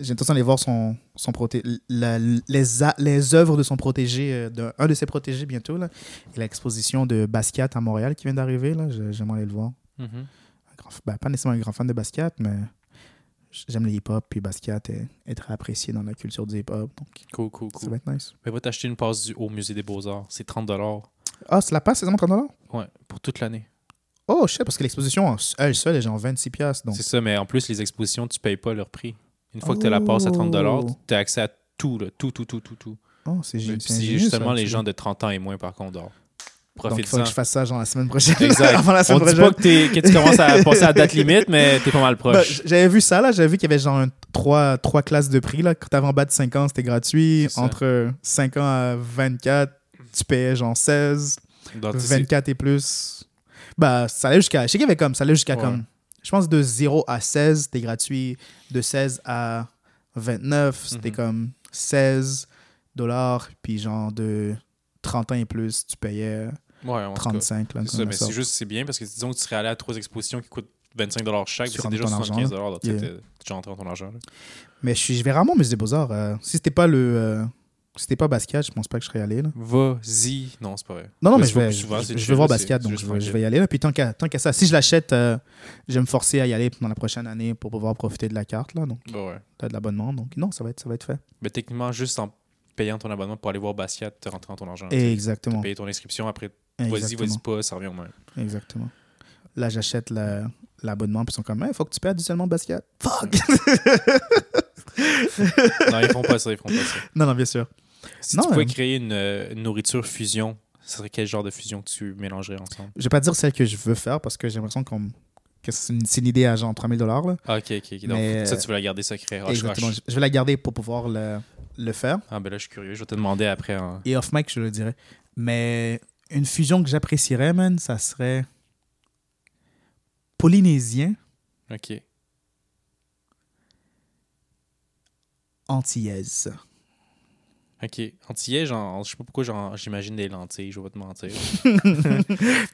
J'ai l'intention d'aller voir son, son proté la- les, a- les œuvres de son protégé, euh, de, un de ses protégés bientôt. Là. Et l'exposition de Basquiat à Montréal qui vient d'arriver. J'aimerais aller le voir. mhm. Un grand- ben, pas nécessairement un grand fan de Basquiat, mais j'aime le hip-hop. Puis Basquiat est, est très apprécié dans la culture du hip-hop. Donc Cool, cool, ça cool. va être nice. Mais va t'acheter une passe du, au Musée des Beaux-Arts. C'est 30 Ah, c'est la passe, c'est vraiment 30 Ouais, pour toute l'année. Oh, je sais, parce que l'exposition, elle seule, est genre 26 piastres. Donc, C'est ça, mais en plus, les expositions, tu payes pas leur prix. Une fois que tu as la passe à 30 Oh. tu as accès à tout, là. tout, tout, tout, tout, tout. oh, c'est gé- Puis c'est C'est ingénieux, justement ça, les gens de 30 ans et moins, par contre, d'or. Donc, il faut que je fasse ça genre la semaine prochaine. Exact. Avant la On semaine dit prochaine. pas que, t'es- que tu commences à passer à date limite, mais t'es pas mal Bah, proche. j'avais vu ça, là. J'avais vu qu'il y avait genre un- trois, trois classes de prix. Là. Quand t'avais en bas de 5 ans, c'était gratuit. Entre 5 ans à 24, tu payais genre 16. Donc, tu sais, 24 et plus. Bah, ça allait jusqu'à. Je sais qu'il y avait comme. Ça allait jusqu'à Ouais. comme. Je pense de 0 à 16, c'était gratuit. De 16 à 29, c'était Mhm. comme 16 dollars. Puis genre de 30 ans et plus, tu payais ouais, en tout cas, 35. là, C'est ça, mais c'est juste, c'est bien parce que disons que tu serais allé à trois expositions qui coûtent 25 chaque, Tu c'est déjà ton 75 argent, donc tu déjà rentré dans ton argent. là. Mais je, suis, je vais rarement au musée des Beaux-Arts. euh, si c'était pas le. euh, si c'était pas Basquiat, je pense pas que je serais allé. Vas-y. Non, c'est pas vrai. Non, non, Mais je vais, je, souvent, je- c'est je chill, vais voir Basquiat, donc je vais, je tranquille. vais y aller. Là. Puis tant qu'à qu'à ça, si je l'achète, euh, je vais me forcer à y aller pendant la prochaine année pour pouvoir profiter de la carte, là, donc Bah ouais. t'as de l'abonnement. Donc non, ça va être, ça va être fait. Mais techniquement, juste en payant ton abonnement pour aller voir Basquiat, tu rentres dans ton argent. Tu. Exactement. T'as payé ton inscription, après, vas-y, vas-y pas, ça revient au même. Exactement. Là, j'achète la- l'abonnement, puis ils sont comme, il faut que tu payes additionnement Basquiat. Fuck! non, ils font pas ça, ils font pas ça. non, non, bien sûr. Si Non, tu pouvais euh, créer une, euh, une nourriture fusion, ce serait quel genre de fusion que tu mélangerais ensemble? Je vais pas dire celle que je veux faire parce que j'ai l'impression qu'on que c'est une, idée à genre 3000 dollars. Ah, ok, ok, ok. Donc, Mais, ça, euh, tu veux la garder secret. Je- Exactement. je vais la garder pour pouvoir le, le faire. Ah, ben là, je suis curieux. Je vais te demander après. Et off mic, je le dirais. Mais une fusion que j'apprécierais, man, ça serait polynésien, Ok. antillaise. Ok. Antillais, genre, je sais pas pourquoi genre, j'imagine des lentilles, je vais pas te mentir.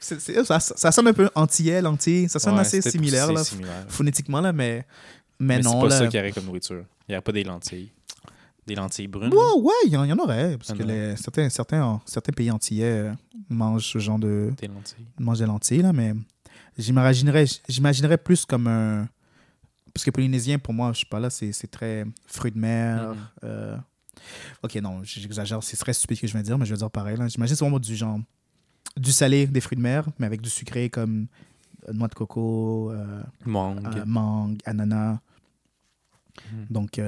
C'est- c'est- ça, ça sonne un peu antillais, lentilles. Ça sonne Ouais, assez similaire, là, similaire. phonétiquement, là, mais, mais, Mais, non. c'est pas là. ça qu'il y aurait comme nourriture. Il n'y aurait pas des lentilles. Des lentilles brunes. Ouais, ouais, il y, en- y en aurait. Parce que les- certains, certains, certains pays antillais mangent ce genre de. Des lentilles. mangent des lentilles, là, mais j'imaginerais, j'imaginerais plus comme un. Parce que polynésien, pour moi, je sais pas là, c'est c'est très fruits de mer. Mhm. euh, Ok, non, j'exagère, c'est très stupide ce que je vais dire, mais je vais dire pareil. là. J'imagine c'est vraiment du genre. Du salé, des fruits de mer, mais avec du sucré comme euh, noix de coco, euh, Mangue. euh, mangue, ananas. Mhm. Donc,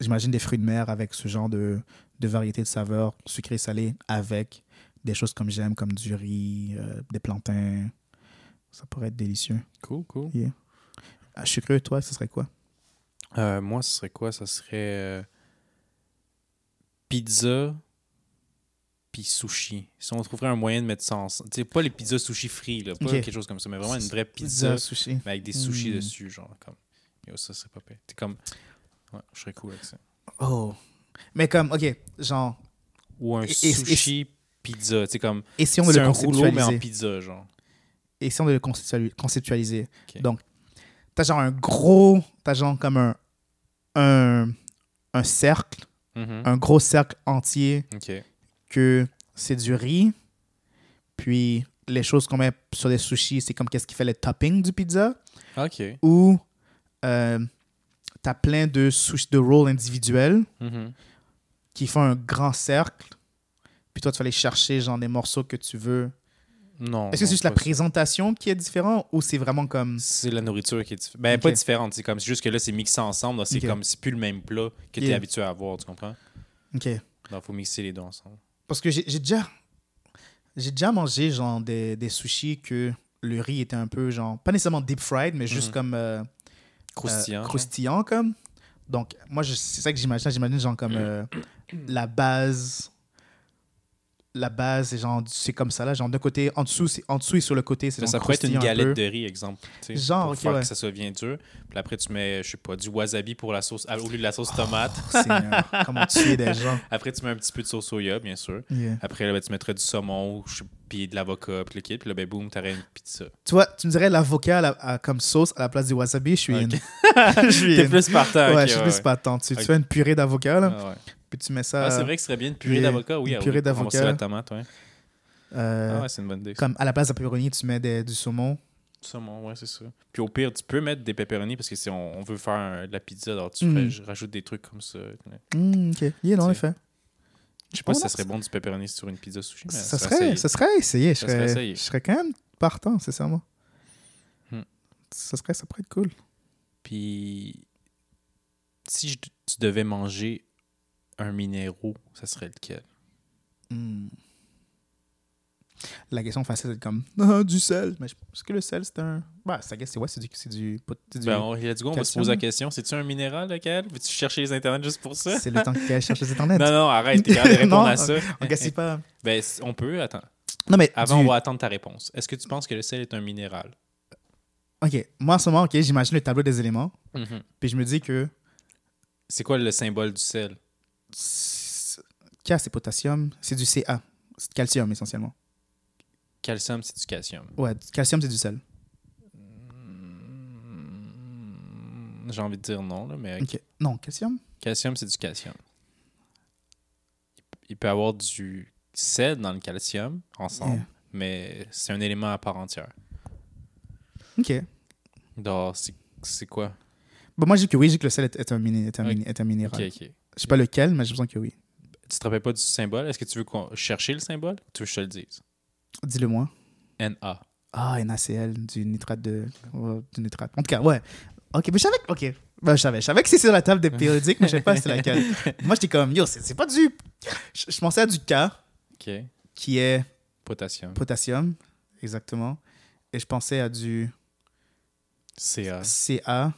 j'imagine des fruits de mer avec ce genre de, de variété de saveurs, sucré, salé, avec des choses comme j'aime, comme du riz, euh, des plantains. Ça pourrait être délicieux. Cool, cool. Ah, je suis curieux, toi, ce serait quoi? Euh, moi, ce serait quoi? Ça serait euh, pizza puis sushi. Si on trouverait un moyen de mettre ça ensemble. Tu sais, pas les pizzas sushi frits, là, pas quelque chose comme ça, mais vraiment une vraie pizza, sushi. mais avec des sushis Mm. dessus, genre comme. Yo, ça serait pas pire. Comme. Ouais, je serais cool avec ça. Oh. Mais comme, OK, genre, Ou un Et- et- et- sushi pizza. Tu sais, comme. essayons de C'est le un rouleau, mais en conceptualiser? pizza, genre. Essayons de le conceptuali- conceptualiser? Ok. Donc, t'as genre un gros, t'as genre comme un, un, un cercle, Mhm. un gros cercle entier Ok. que c'est du riz, puis les choses qu'on met sur les sushis, c'est comme qu'est-ce qui fait le topping du pizza, Ok. ou euh, t'as plein de de rolls individuels Mhm. qui font un grand cercle, puis toi tu vas aller chercher genre des morceaux que tu veux. Non. Est-ce que c'est juste la présentation qui est différente ou c'est vraiment comme C'est la nourriture qui est différente. Ben, pas différente. C'est comme, juste que là, c'est mixé ensemble. C'est Ok. comme, c'est plus le même plat que tu es Yeah. habitué à avoir, tu comprends? OK. Donc, il faut mixer les deux ensemble. Parce que j'ai déjà j'ai déjà mangé genre des, des sushis que le riz était un peu genre pas nécessairement deep fried mais juste Mhm. comme euh, Croustillant. euh, croustillant comme. Donc moi c'est ça que j'imagine, j'imagine genre comme euh, la base la base c'est genre c'est comme ça là genre d'un côté en dessous c'est en dessous et sur le côté c'est genre ça pourrait être une un galette peu. de riz, exemple. tu Genre, pour ok, faire ouais. que ça soit bien dur. Puis après, tu mets, je sais pas, du wasabi pour la sauce, au lieu de la sauce tomate. Seigneur, comment tuer des gens. Après, tu mets un petit peu de sauce soya, bien sûr. Yeah. Après, là, ben, tu mettrais du saumon, je sais- puis de l'avocat, puis le kit. Puis là, ben, boum, t'aurais une pizza. Tu vois, tu me dirais l'avocat à comme sauce à la place du wasabi, je suis suis T'es plus partant. Ouais, je suis ouais, plus ouais. pas tant. Tu, tu Ok. fais une purée d'avocat là, Ah, ouais. puis tu mets ça Ah, c'est vrai que ce serait bien une purée d'avocat, oui. une ah, purée oui, d'avocat. la tomate, ouais. euh, Ah ouais, c'est une bonne idée. comme à la place de pepperoni, tu mets des- du saumon. Saumon, ouais, c'est ça. Puis au pire, tu peux mettre des pepperoni parce que si on, on veut faire un- de la pizza, alors tu Mm. ferais- je rajoute des trucs comme ça. Hmm, ok, yeah, non, en C'est- effet. Je sais pas si ça serait bon du pepperoni sur une pizza sushi, mais Ça ça serait, ça serait essayé. Je Ça serais, je serais quand même partant, sincèrement. Hmm. Ça serait, ça pourrait être cool. Puis si je- tu devais manger un minéraux, ça serait lequel? Hmm. La question facile, c'est comme ah, du sel. Mais est-ce que le sel, c'est un. Bah, ça c'est ouais, c'est du. C'est du, c'est du- Ben, on, let's go, on va se poser la question. C'est-tu un minéral, lequel? Veux-tu chercher les internets juste pour ça? C'est le temps qu'elle cherche les internets. Non, non, arrête, t'es capable de répondre Non, à ça. On gaspille pas. Ben, on peut, attends. Non, mais. Avant, du- on va attendre ta réponse. Est-ce que tu penses que le sel est un minéral? Ok, moi en ce moment, ok, j'imagine le tableau des éléments. Mhm. Puis je me dis que. C'est quoi le symbole du sel? K, c'est potassium. C'est du Ca. C'est du calcium, essentiellement. Calcium, c'est du calcium. Ouais, du calcium, c'est du sel. Mm, J'ai envie de dire non, là, mais Ok. Non, calcium? Calcium, c'est du calcium. Il peut y avoir du sel dans le calcium ensemble, Yeah. mais c'est un élément à part entière. Ok. Donc, c'est- quoi? Bon, moi, je dis que oui, je dis que le sel est, est un, miné- est un, est un minéral. Ok, ok. Je sais pas lequel, mais j'ai l'impression que oui. Tu te rappelles pas du symbole? Est-ce que tu veux qu'on chercher le symbole? Ou tu veux que je te le dise? Dis-le moi. Na. Ah, NaCl, du nitrate de. du nitrate. En tout cas, ouais. Ok, mais je savais que. Ok. Ben, je savais. Je savais que c'est sur la table des périodiques, mais je sais pas c'est laquelle. Moi, j'étais comme, yo, c'est c'est pas du. Je, je pensais à du K, Ok. qui est Potassium. potassium, exactement. Et je pensais à du Ca. Ca,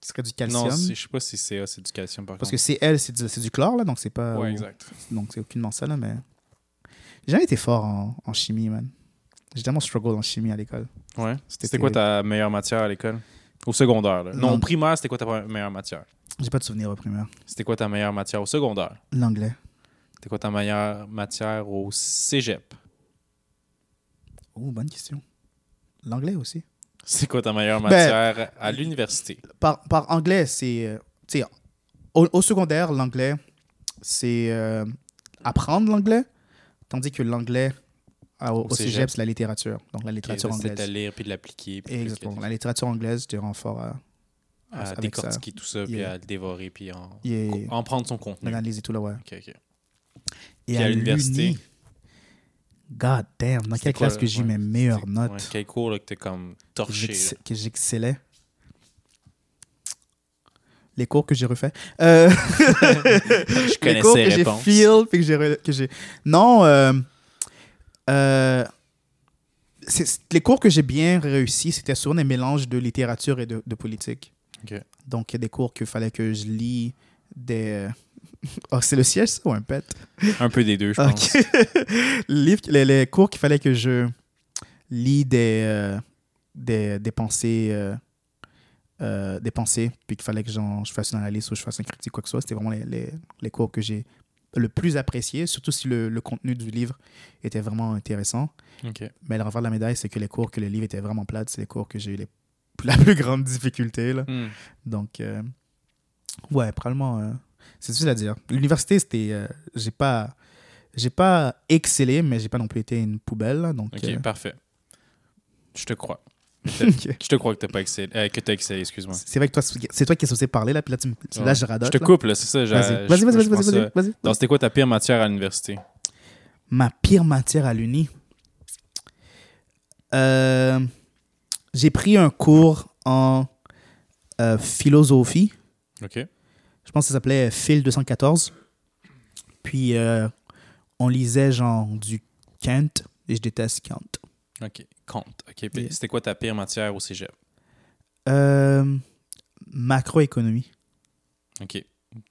qui serait du calcium. Non, c'est- je sais pas si Ca, c'est du calcium par Parce que contre. Cl, c'est du, c'est du chlore, là, donc c'est pas. Ouais, ou- exact. Donc c'est aucunement ça, là, mais. J'ai jamais été fort en, en chimie, man. J'ai tellement struggle en chimie à l'école. Ouais. C'était quoi ta meilleure matière à l'école? Au secondaire, là. Non, au primaire, c'était quoi ta meilleure matière? J'ai pas de souvenir au primaire. C'était quoi ta meilleure matière au secondaire? L'anglais. C'était quoi ta meilleure matière au cégep? Oh, bonne question. L'anglais aussi. C'est quoi ta meilleure Ben, matière à l'université? Par, par anglais, c'est. euh, au, au secondaire, l'anglais, c'est euh, apprendre l'anglais, tandis que l'anglais à- au, Au cégep, cégep. c'est la littérature. Donc la littérature à anglaise. lire puis de l'appliquer. Exactement. La littérature anglaise, je rends fort à, À ça. décortiquer tout ça, puis à le dévorer, puis en, en prendre son contenu. l'analyse et tout là, ouais. Ok, ok. Et Puis à l'université? l'uni, God damn, dans quelle classe que j'ai mes meilleures notes ouais, quel cours là, que t'es comme torché que j'excellais? Les cours que j'ai refaits. Euh, Je les connaissais cours les que j'ai feel, puis que j'ai... re- que j'ai- Non, euh, euh, les cours que j'ai bien réussi, c'était souvent des mélanges de littérature et de, de politique. Donc, il y a des cours qu'il fallait que je lis des... Oh, c'est le siège, ça, ou un pet? Un peu des deux, je pense. Livre- les, les cours qu'il fallait que je lis des, euh, des, des pensées, euh, des pensées, puis qu'il fallait que je fasse une analyse ou je fasse un critique, quoi que ce soit. C'était vraiment les, les, les cours que j'ai le plus apprécié, surtout si le, le contenu du livre était vraiment intéressant. Mais le revers de la médaille, c'est que les cours que le livre était vraiment plate, c'est les cours que j'ai eu les, la plus grande difficulté. Là. Hmm. Donc, euh, ouais, probablement, euh, c'est difficile à dire. L'université, c'était, euh, j'ai pas, j'ai pas excellé, mais j'ai pas non plus été une poubelle. donc, Ok, parfait. Je te crois. Je te crois que t'as pas excellé. euh, que t'as excellé, excuse-moi. c'est vrai que toi, c'est toi qui es censé parler là, puis là, tu, là, je radote. Je te coupe, là, c'est ça. Vas-y, vas-y, vas-y, vas-y, vas-y. Donc, c'était quoi ta pire matière à l'université? Ma pire matière à l'uni? Euh, j'ai pris un cours en euh, philosophie. Ok. Je pense que ça s'appelait Phil 214. Puis on lisait genre du Kant et je déteste Kant. Ok. Compte. Ok? Puis Yeah. C'était quoi ta pire matière au cégep? Euh, macroéconomie. Ok.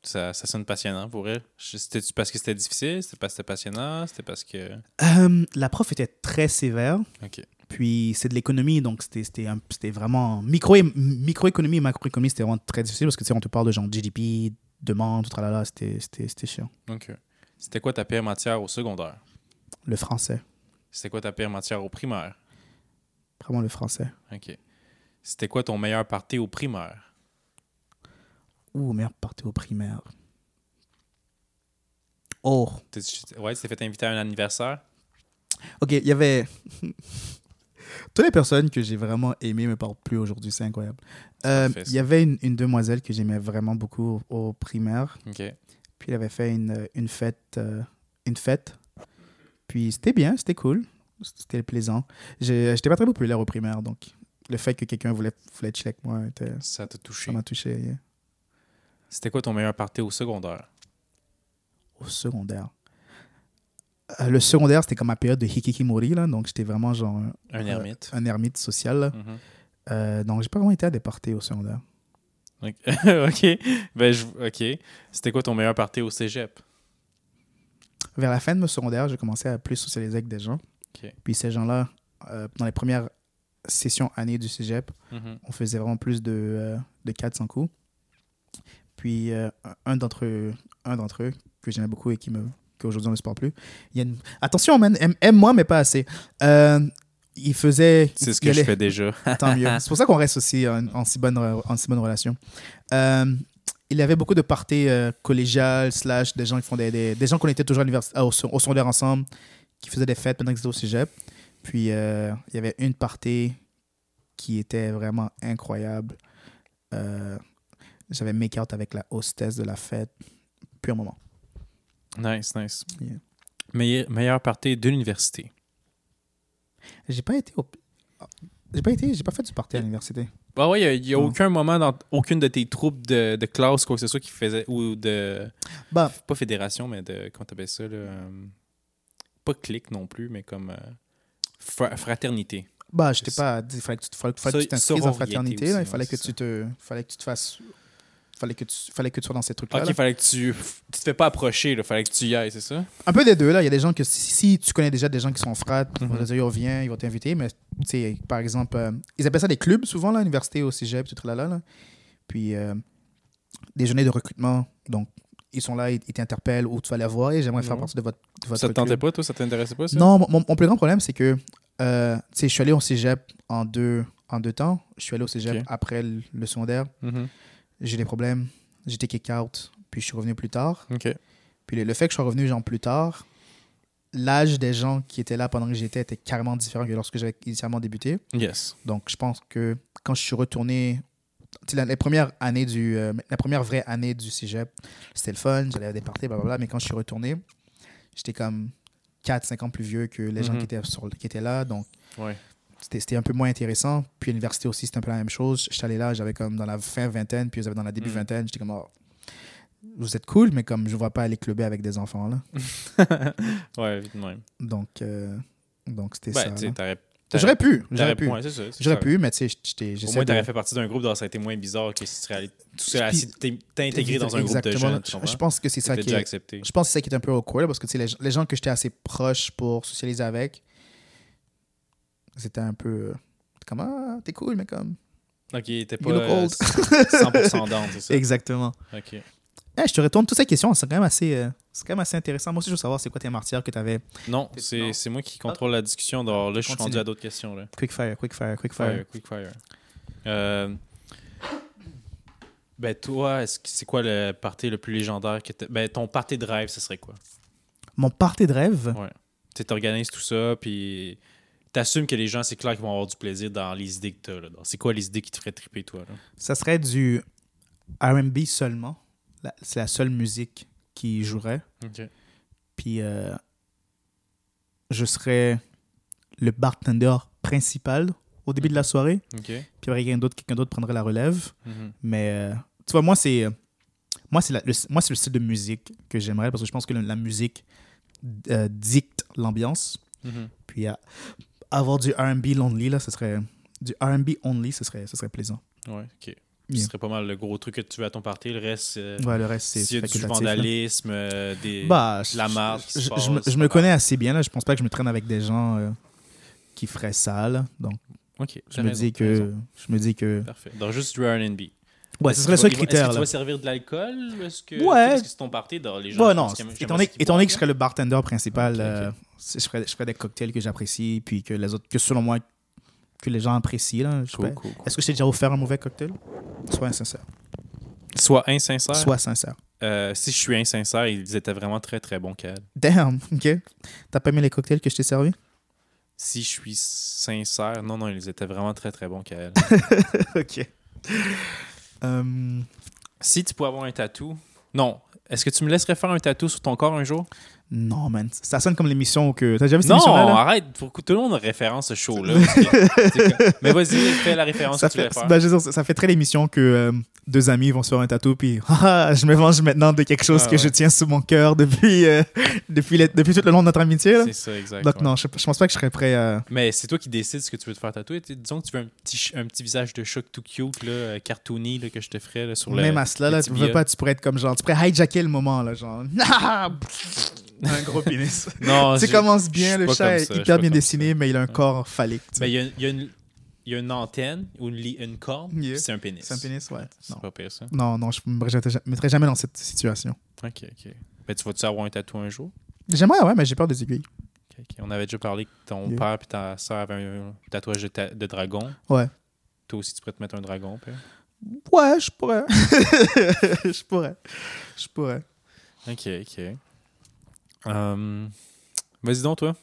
Ça, ça sonne passionnant pour elle. C'était parce que c'était difficile? C'était parce que c'était passionnant? C'était parce que. Euh, la prof était très sévère. Ok. Puis c'est de l'économie, donc c'était- vraiment. Micro, microéconomie et macroéconomie, c'était vraiment très difficile parce que tu sais, on te parle de genre GDP, demande, tout c'était- c'était chiant. Ok. C'était quoi ta pire matière au secondaire? Le français. C'était quoi ta pire matière au primaire? Vraiment le français. Ok. C'était quoi ton meilleur party au primaire? Ouh, merde, partie au primaire. Oh, T'es- Ouais, tu t'es fait inviter à un anniversaire? Ok, il y avait. Toutes les personnes que j'ai vraiment aimées me parlent plus aujourd'hui, c'est incroyable. Euh. Il y avait une, une demoiselle que j'aimais vraiment beaucoup au, au primaire. Ok. Puis elle avait fait une, une fête. euh, une fête. Puis c'était bien, c'était cool. C'était plaisant. J'étais pas très populaire au primaire, donc le fait que quelqu'un voulait, voulait chiller avec moi, était- Ça t'a ça touché. m'a touché. yeah. C'était quoi ton meilleur party au secondaire? Au secondaire. Euh, le secondaire, c'était comme ma période de hikikimori, là, donc j'étais vraiment genre un, Euh, ermite. un ermite social. là. Mhm. Euh, donc j'ai pas vraiment été à des parties au secondaire. Ok. ok. Ben, je- ok. C'était quoi ton meilleur party au cégep? Vers la fin de mon secondaire, j'ai commencé à plus socialiser avec des gens. Puis ces gens-là, euh, dans les premières sessions années du cégep, Mhm. on faisait vraiment plus de, euh, de 400 coups. Puis euh, un d'entre eux, un d'entre eux que j'aimais beaucoup et qui me qu'aujourd'hui on ne se parle plus. Il y a une... Attention, man, aime-moi, mais pas assez. Euh, il faisait. C'est ce que je fais déjà. Tant mieux. C'est pour ça qu'on reste aussi en, en si, bonne, en si bonne relation. Il y avait beaucoup de parties collégiales, slash, des gens qui font des, des, des gens qu'on était toujours à au, au secondaire ensemble, qui faisaient des fêtes pendant qu'ils étaient au cégep. Puis euh, il y avait une partie qui était vraiment incroyable. Euh, J'avais make-out avec la hostess de la fête. Puis un moment. Nice, nice. Yeah. Meilleur, meilleur party de l'université. J'ai pas été au... J'ai pas été, j'ai pas fait du party à l'université. Ah ouais, il n'y a, aucun moment dans aucune de tes troupes de, de classe, quoi que ce soit, qui faisait. Ou de. Bah, Pas fédération, mais de. Comment t'appelles ça, là euh, Pas clique non plus, mais comme. euh, fra- fraternité. Bah, j'étais C'est- pas. Il fallait que tu, fallait que tu t'inscrives en fraternité. aussi, là. Il fallait que tu te. fallait que tu te fasses. Fallait que tu, fallait que tu sois dans ces trucs-là. Ok, là. fallait que tu. Tu te fais pas approcher, là. Fallait que tu y ailles, c'est ça? Un peu des deux, là. Il y a des gens que si, si tu connais déjà des gens qui sont frats, Mhm. on va te dire, viens, ils vont t'inviter. Mais, tu sais, par exemple, euh, ils appellent ça des clubs souvent, là, à l'université, au cégep, tout là, là. là. Puis, euh, des journées de recrutement. Donc, ils sont là, ils, ils t'interpellent où tu vas les voir et j'aimerais faire Mhm. partie de votre, de votre Ça te tentait pas, toi? Ça t'intéressait pas, ça? Non, mon, mon plus grand problème, c'est que euh, je suis allé au cégep en deux, en deux temps. Je suis allé au cégep après le, le secondaire. Mhm. J'ai eu des problèmes. J'étais kick out. Puis je suis revenu plus tard. Puis le, le fait que je sois revenu genre plus tard, l'âge des gens qui étaient là pendant que j'étais était carrément différent que lorsque j'avais initialement débuté. Yes. Donc je pense que quand je suis retourné, la, la première année du, euh, la première vraie année du cégep, c'était le fun, j'allais à des parties, blablabla. Mais quand je suis retourné, j'étais comme 4-5 ans plus vieux que les gens Mhm. qui étaient, sur, qui étaient là. Donc Ouais. c'était un peu moins intéressant. Puis l'université aussi, c'était un peu la même chose. J'étais allé là, j'avais comme dans la fin vingtaine, puis j'avais dans la début Mm. vingtaine. J'étais comme, oh, vous êtes cool, mais comme je ne vois pas aller clubber avec des enfants, là. Ouais, même. Donc, euh, donc c'était Ben, ça. J'aurais pu, j'aurais pu. ouais, J'aurais pu, mais tu sais, j'étais- Au moins, de... t'aurais fait partie d'un groupe, donc ça aurait été moins bizarre que si tu serais allé tout seul, assis- intégré dans un groupe de Exactement. jeunes. Je- pense que c'est ça qui est... accepté. Je pense que c'est ça qui est un peu awkward, là, parce que tu sais, les, les gens que j'étais assez proche pour socialiser avec, c'était un peu... euh, Comme, ah, t'es cool, mais comme... Ok, t'es You pas look euh, old. 100% down, c'est ça? Exactement. Ok. Eh, je te retourne toutes ces questions, c'est quand même assez, euh, c'est quand même assez intéressant. Moi aussi, je veux savoir c'est quoi tes martyrs que tu avais. Non, c'est c'est moi qui contrôle la discussion. Là, je suis rendu à d'autres questions. Là. Quick fire, quick fire, quick fire. Fire, quick fire. Euh, ben, toi, est-ce que c'est quoi le party le plus légendaire que t'as- Ben, ton party de rêve, ce serait quoi? Mon party de rêve, Ouais. Tu t'organises tout ça, puis t'assumes que les gens, c'est clair qu'ils vont avoir du plaisir dans les idées que t'as. là. C'est quoi les idées qui te feraient triper, toi? Là? ça serait du RB seulement. C'est la seule musique qui jouerait. Puis euh, je serais le bartender principal au début de la soirée. Ok. Puis quelqu'un d'autre, quelqu'un d'autre prendrait la relève. Mhm. Mais euh, tu vois, moi, c'est moi, c'est moi, c'est le style de musique que j'aimerais parce que je pense que la musique euh, dicte l'ambiance. Mhm. Puis avoir du R&B lonely là, ce serait du R&B only, ce serait, ce serait plaisant. Ouais, ok. Ce serait pas mal le gros truc que tu veux à ton party. Le reste, euh, Ouais, le reste c'est s'il y a du vandalisme, euh, des... Bah, la marde qui se je, me, je me connais assez bien là. Je pense pas que je me traîne avec des gens euh, qui feraient ça là. Donc je me raison, dis que je me dis que Parfait. Donc, juste du R&B. ouais, ce serait le seul tu vas- Est-ce critère que tu vas servir de l'alcool? Est-ce que, Ouais. Est-ce que c'est ton party? dans les gens Ouais, non, étant donné, ça que je serais le bartender principal, euh, je, ferais, je ferais des cocktails que j'apprécie, puis que les autres, que selon moi, que les gens apprécient. Là, Cool, cool, cool. Est-ce que je t'ai déjà offert un mauvais cocktail? Sois insincère. Sois insincère? Sois sincère. Euh, si je suis insincère, ils étaient vraiment très très bons, Kael. Damn, ok. T'as pas aimé les cocktails que je t'ai servis Si je suis sincère, non, non, ils étaient vraiment très très bons, Kael. Ok. Euh, si tu pouvais avoir un tatou, non. Est-ce que tu me laisserais faire un tatou sur ton corps un jour? Non, man. Ça sonne comme l'émission que. T'as déjà vu cette Non, émission-là là? arrête. Pour que tout le monde référence ce show-là. Mais vas-y, fais la référence ça que tu voulais fait, faire. ben, je veux dire, ça- fait très l'émission que euh, deux amis vont se faire un tatou puis Ah, je me venge maintenant de quelque chose Ah, que ouais. je tiens sous mon cœur depuis, euh, depuis, les- depuis tout le long de notre amitié. C'est ça, exact. Donc ouais. non, je, je pense pas que je serais prêt à... Mais c'est toi qui décides ce que tu veux te faire tatouer. Disons que tu veux un petit, un petit visage de chat tout cute, là, euh, cartoony, là, que je te ferais là, sur le. Même à cela, là, tu veux pas, tu pourrais être comme genre, tu pourrais hijacker le moment, là, genre, Ah, un gros pénis. Non, tu commences je bien, le chat est hyper bien dessiné, mais il a un corps phallique. sais. Ben, il y, a- il y a une- il y a une antenne ou une, une corne, Yeah. c'est un pénis. C'est un pénis, ouais. C'est Non, pas pire, ça. non, non je me mettrais ja- mettrais jamais dans cette situation. Ok, ok. Ben, tu vas-tu avoir un tatou un jour? J'aimerais, ouais, mais j'ai peur des aiguilles. On avait déjà parlé que ton Yeah. père et ta soeur avaient un tatouage de, ta- de dragon. Ouais. Toi aussi, tu pourrais te mettre un dragon, père. Ouais, je pourrais. je pourrais. Je pourrais. Ok, ok. Hum, Vas-y donc, toi.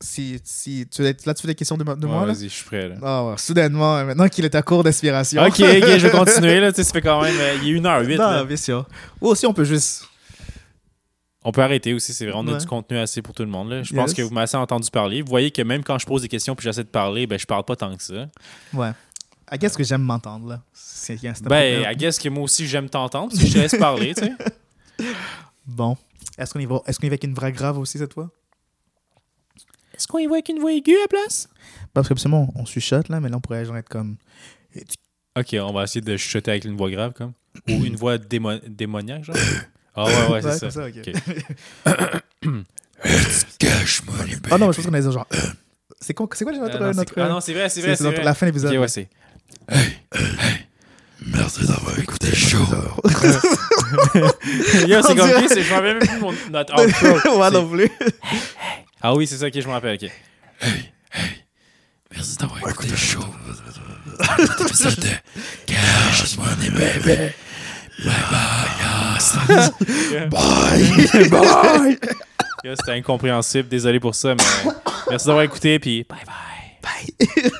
Si, si, tu, là, tu fais des questions de, mo- de Ouais, moi? Vas-y, je suis prêt, là. Ah ouais, soudainement, euh, maintenant qu'il est à court d'inspiration. Ok, ok, je vais continuer, là. Tu sais, ça fait quand même... euh, il est 1h08, Non, là. bien sûr. Ou aussi, on peut juste... On peut arrêter aussi, c'est vrai. On a Ouais. du contenu assez pour tout le monde. Là. Je pense que vous m'avez assez entendu parler. Vous voyez que même quand je pose des questions puis j'essaie de parler, ben je parle pas tant que ça. Ouais. I guess que j'aime m'entendre, là. C'est Ben, I guess que moi aussi j'aime t'entendre parce que je te laisse parler, tu sais. Bon. Est-ce qu'on y va Est-ce qu'on y va avec une vraie grave aussi cette fois? Est-ce qu'on y voit avec une voix aiguë à la place? Parce que absolument, on chuchote là, mais là on pourrait genre être comme. Ok, on va essayer de chuchoter avec une voix grave, comme. Ou une voix démo- démoniaque, genre. Ah ouais, ouais, c'est comme ça. ok. Ok. Cache-moi les Ah non, mais je pense qu'on allait dire genre. euh. C'est quoi, c'est quoi notre. Ah non, c'est- notre ah non, c'est vrai, c'est vrai, c'est la fin de l'épisode. Ok, ouais, c'est. Merci d'avoir écouté le show. Yo, c'est comme c'est, je me rappelle même plus mon, notre outro. Moi non plus. Ah oui, c'est ça, ok, je me rappelle, ok. Merci d'avoir écouté le show. Cet épisode de Cache-moi les bébés. Bye bye. Bye. Bye. Yo, C'était incompréhensible, désolé pour ça, mais merci d'avoir écouté, puis bye bye. Bye.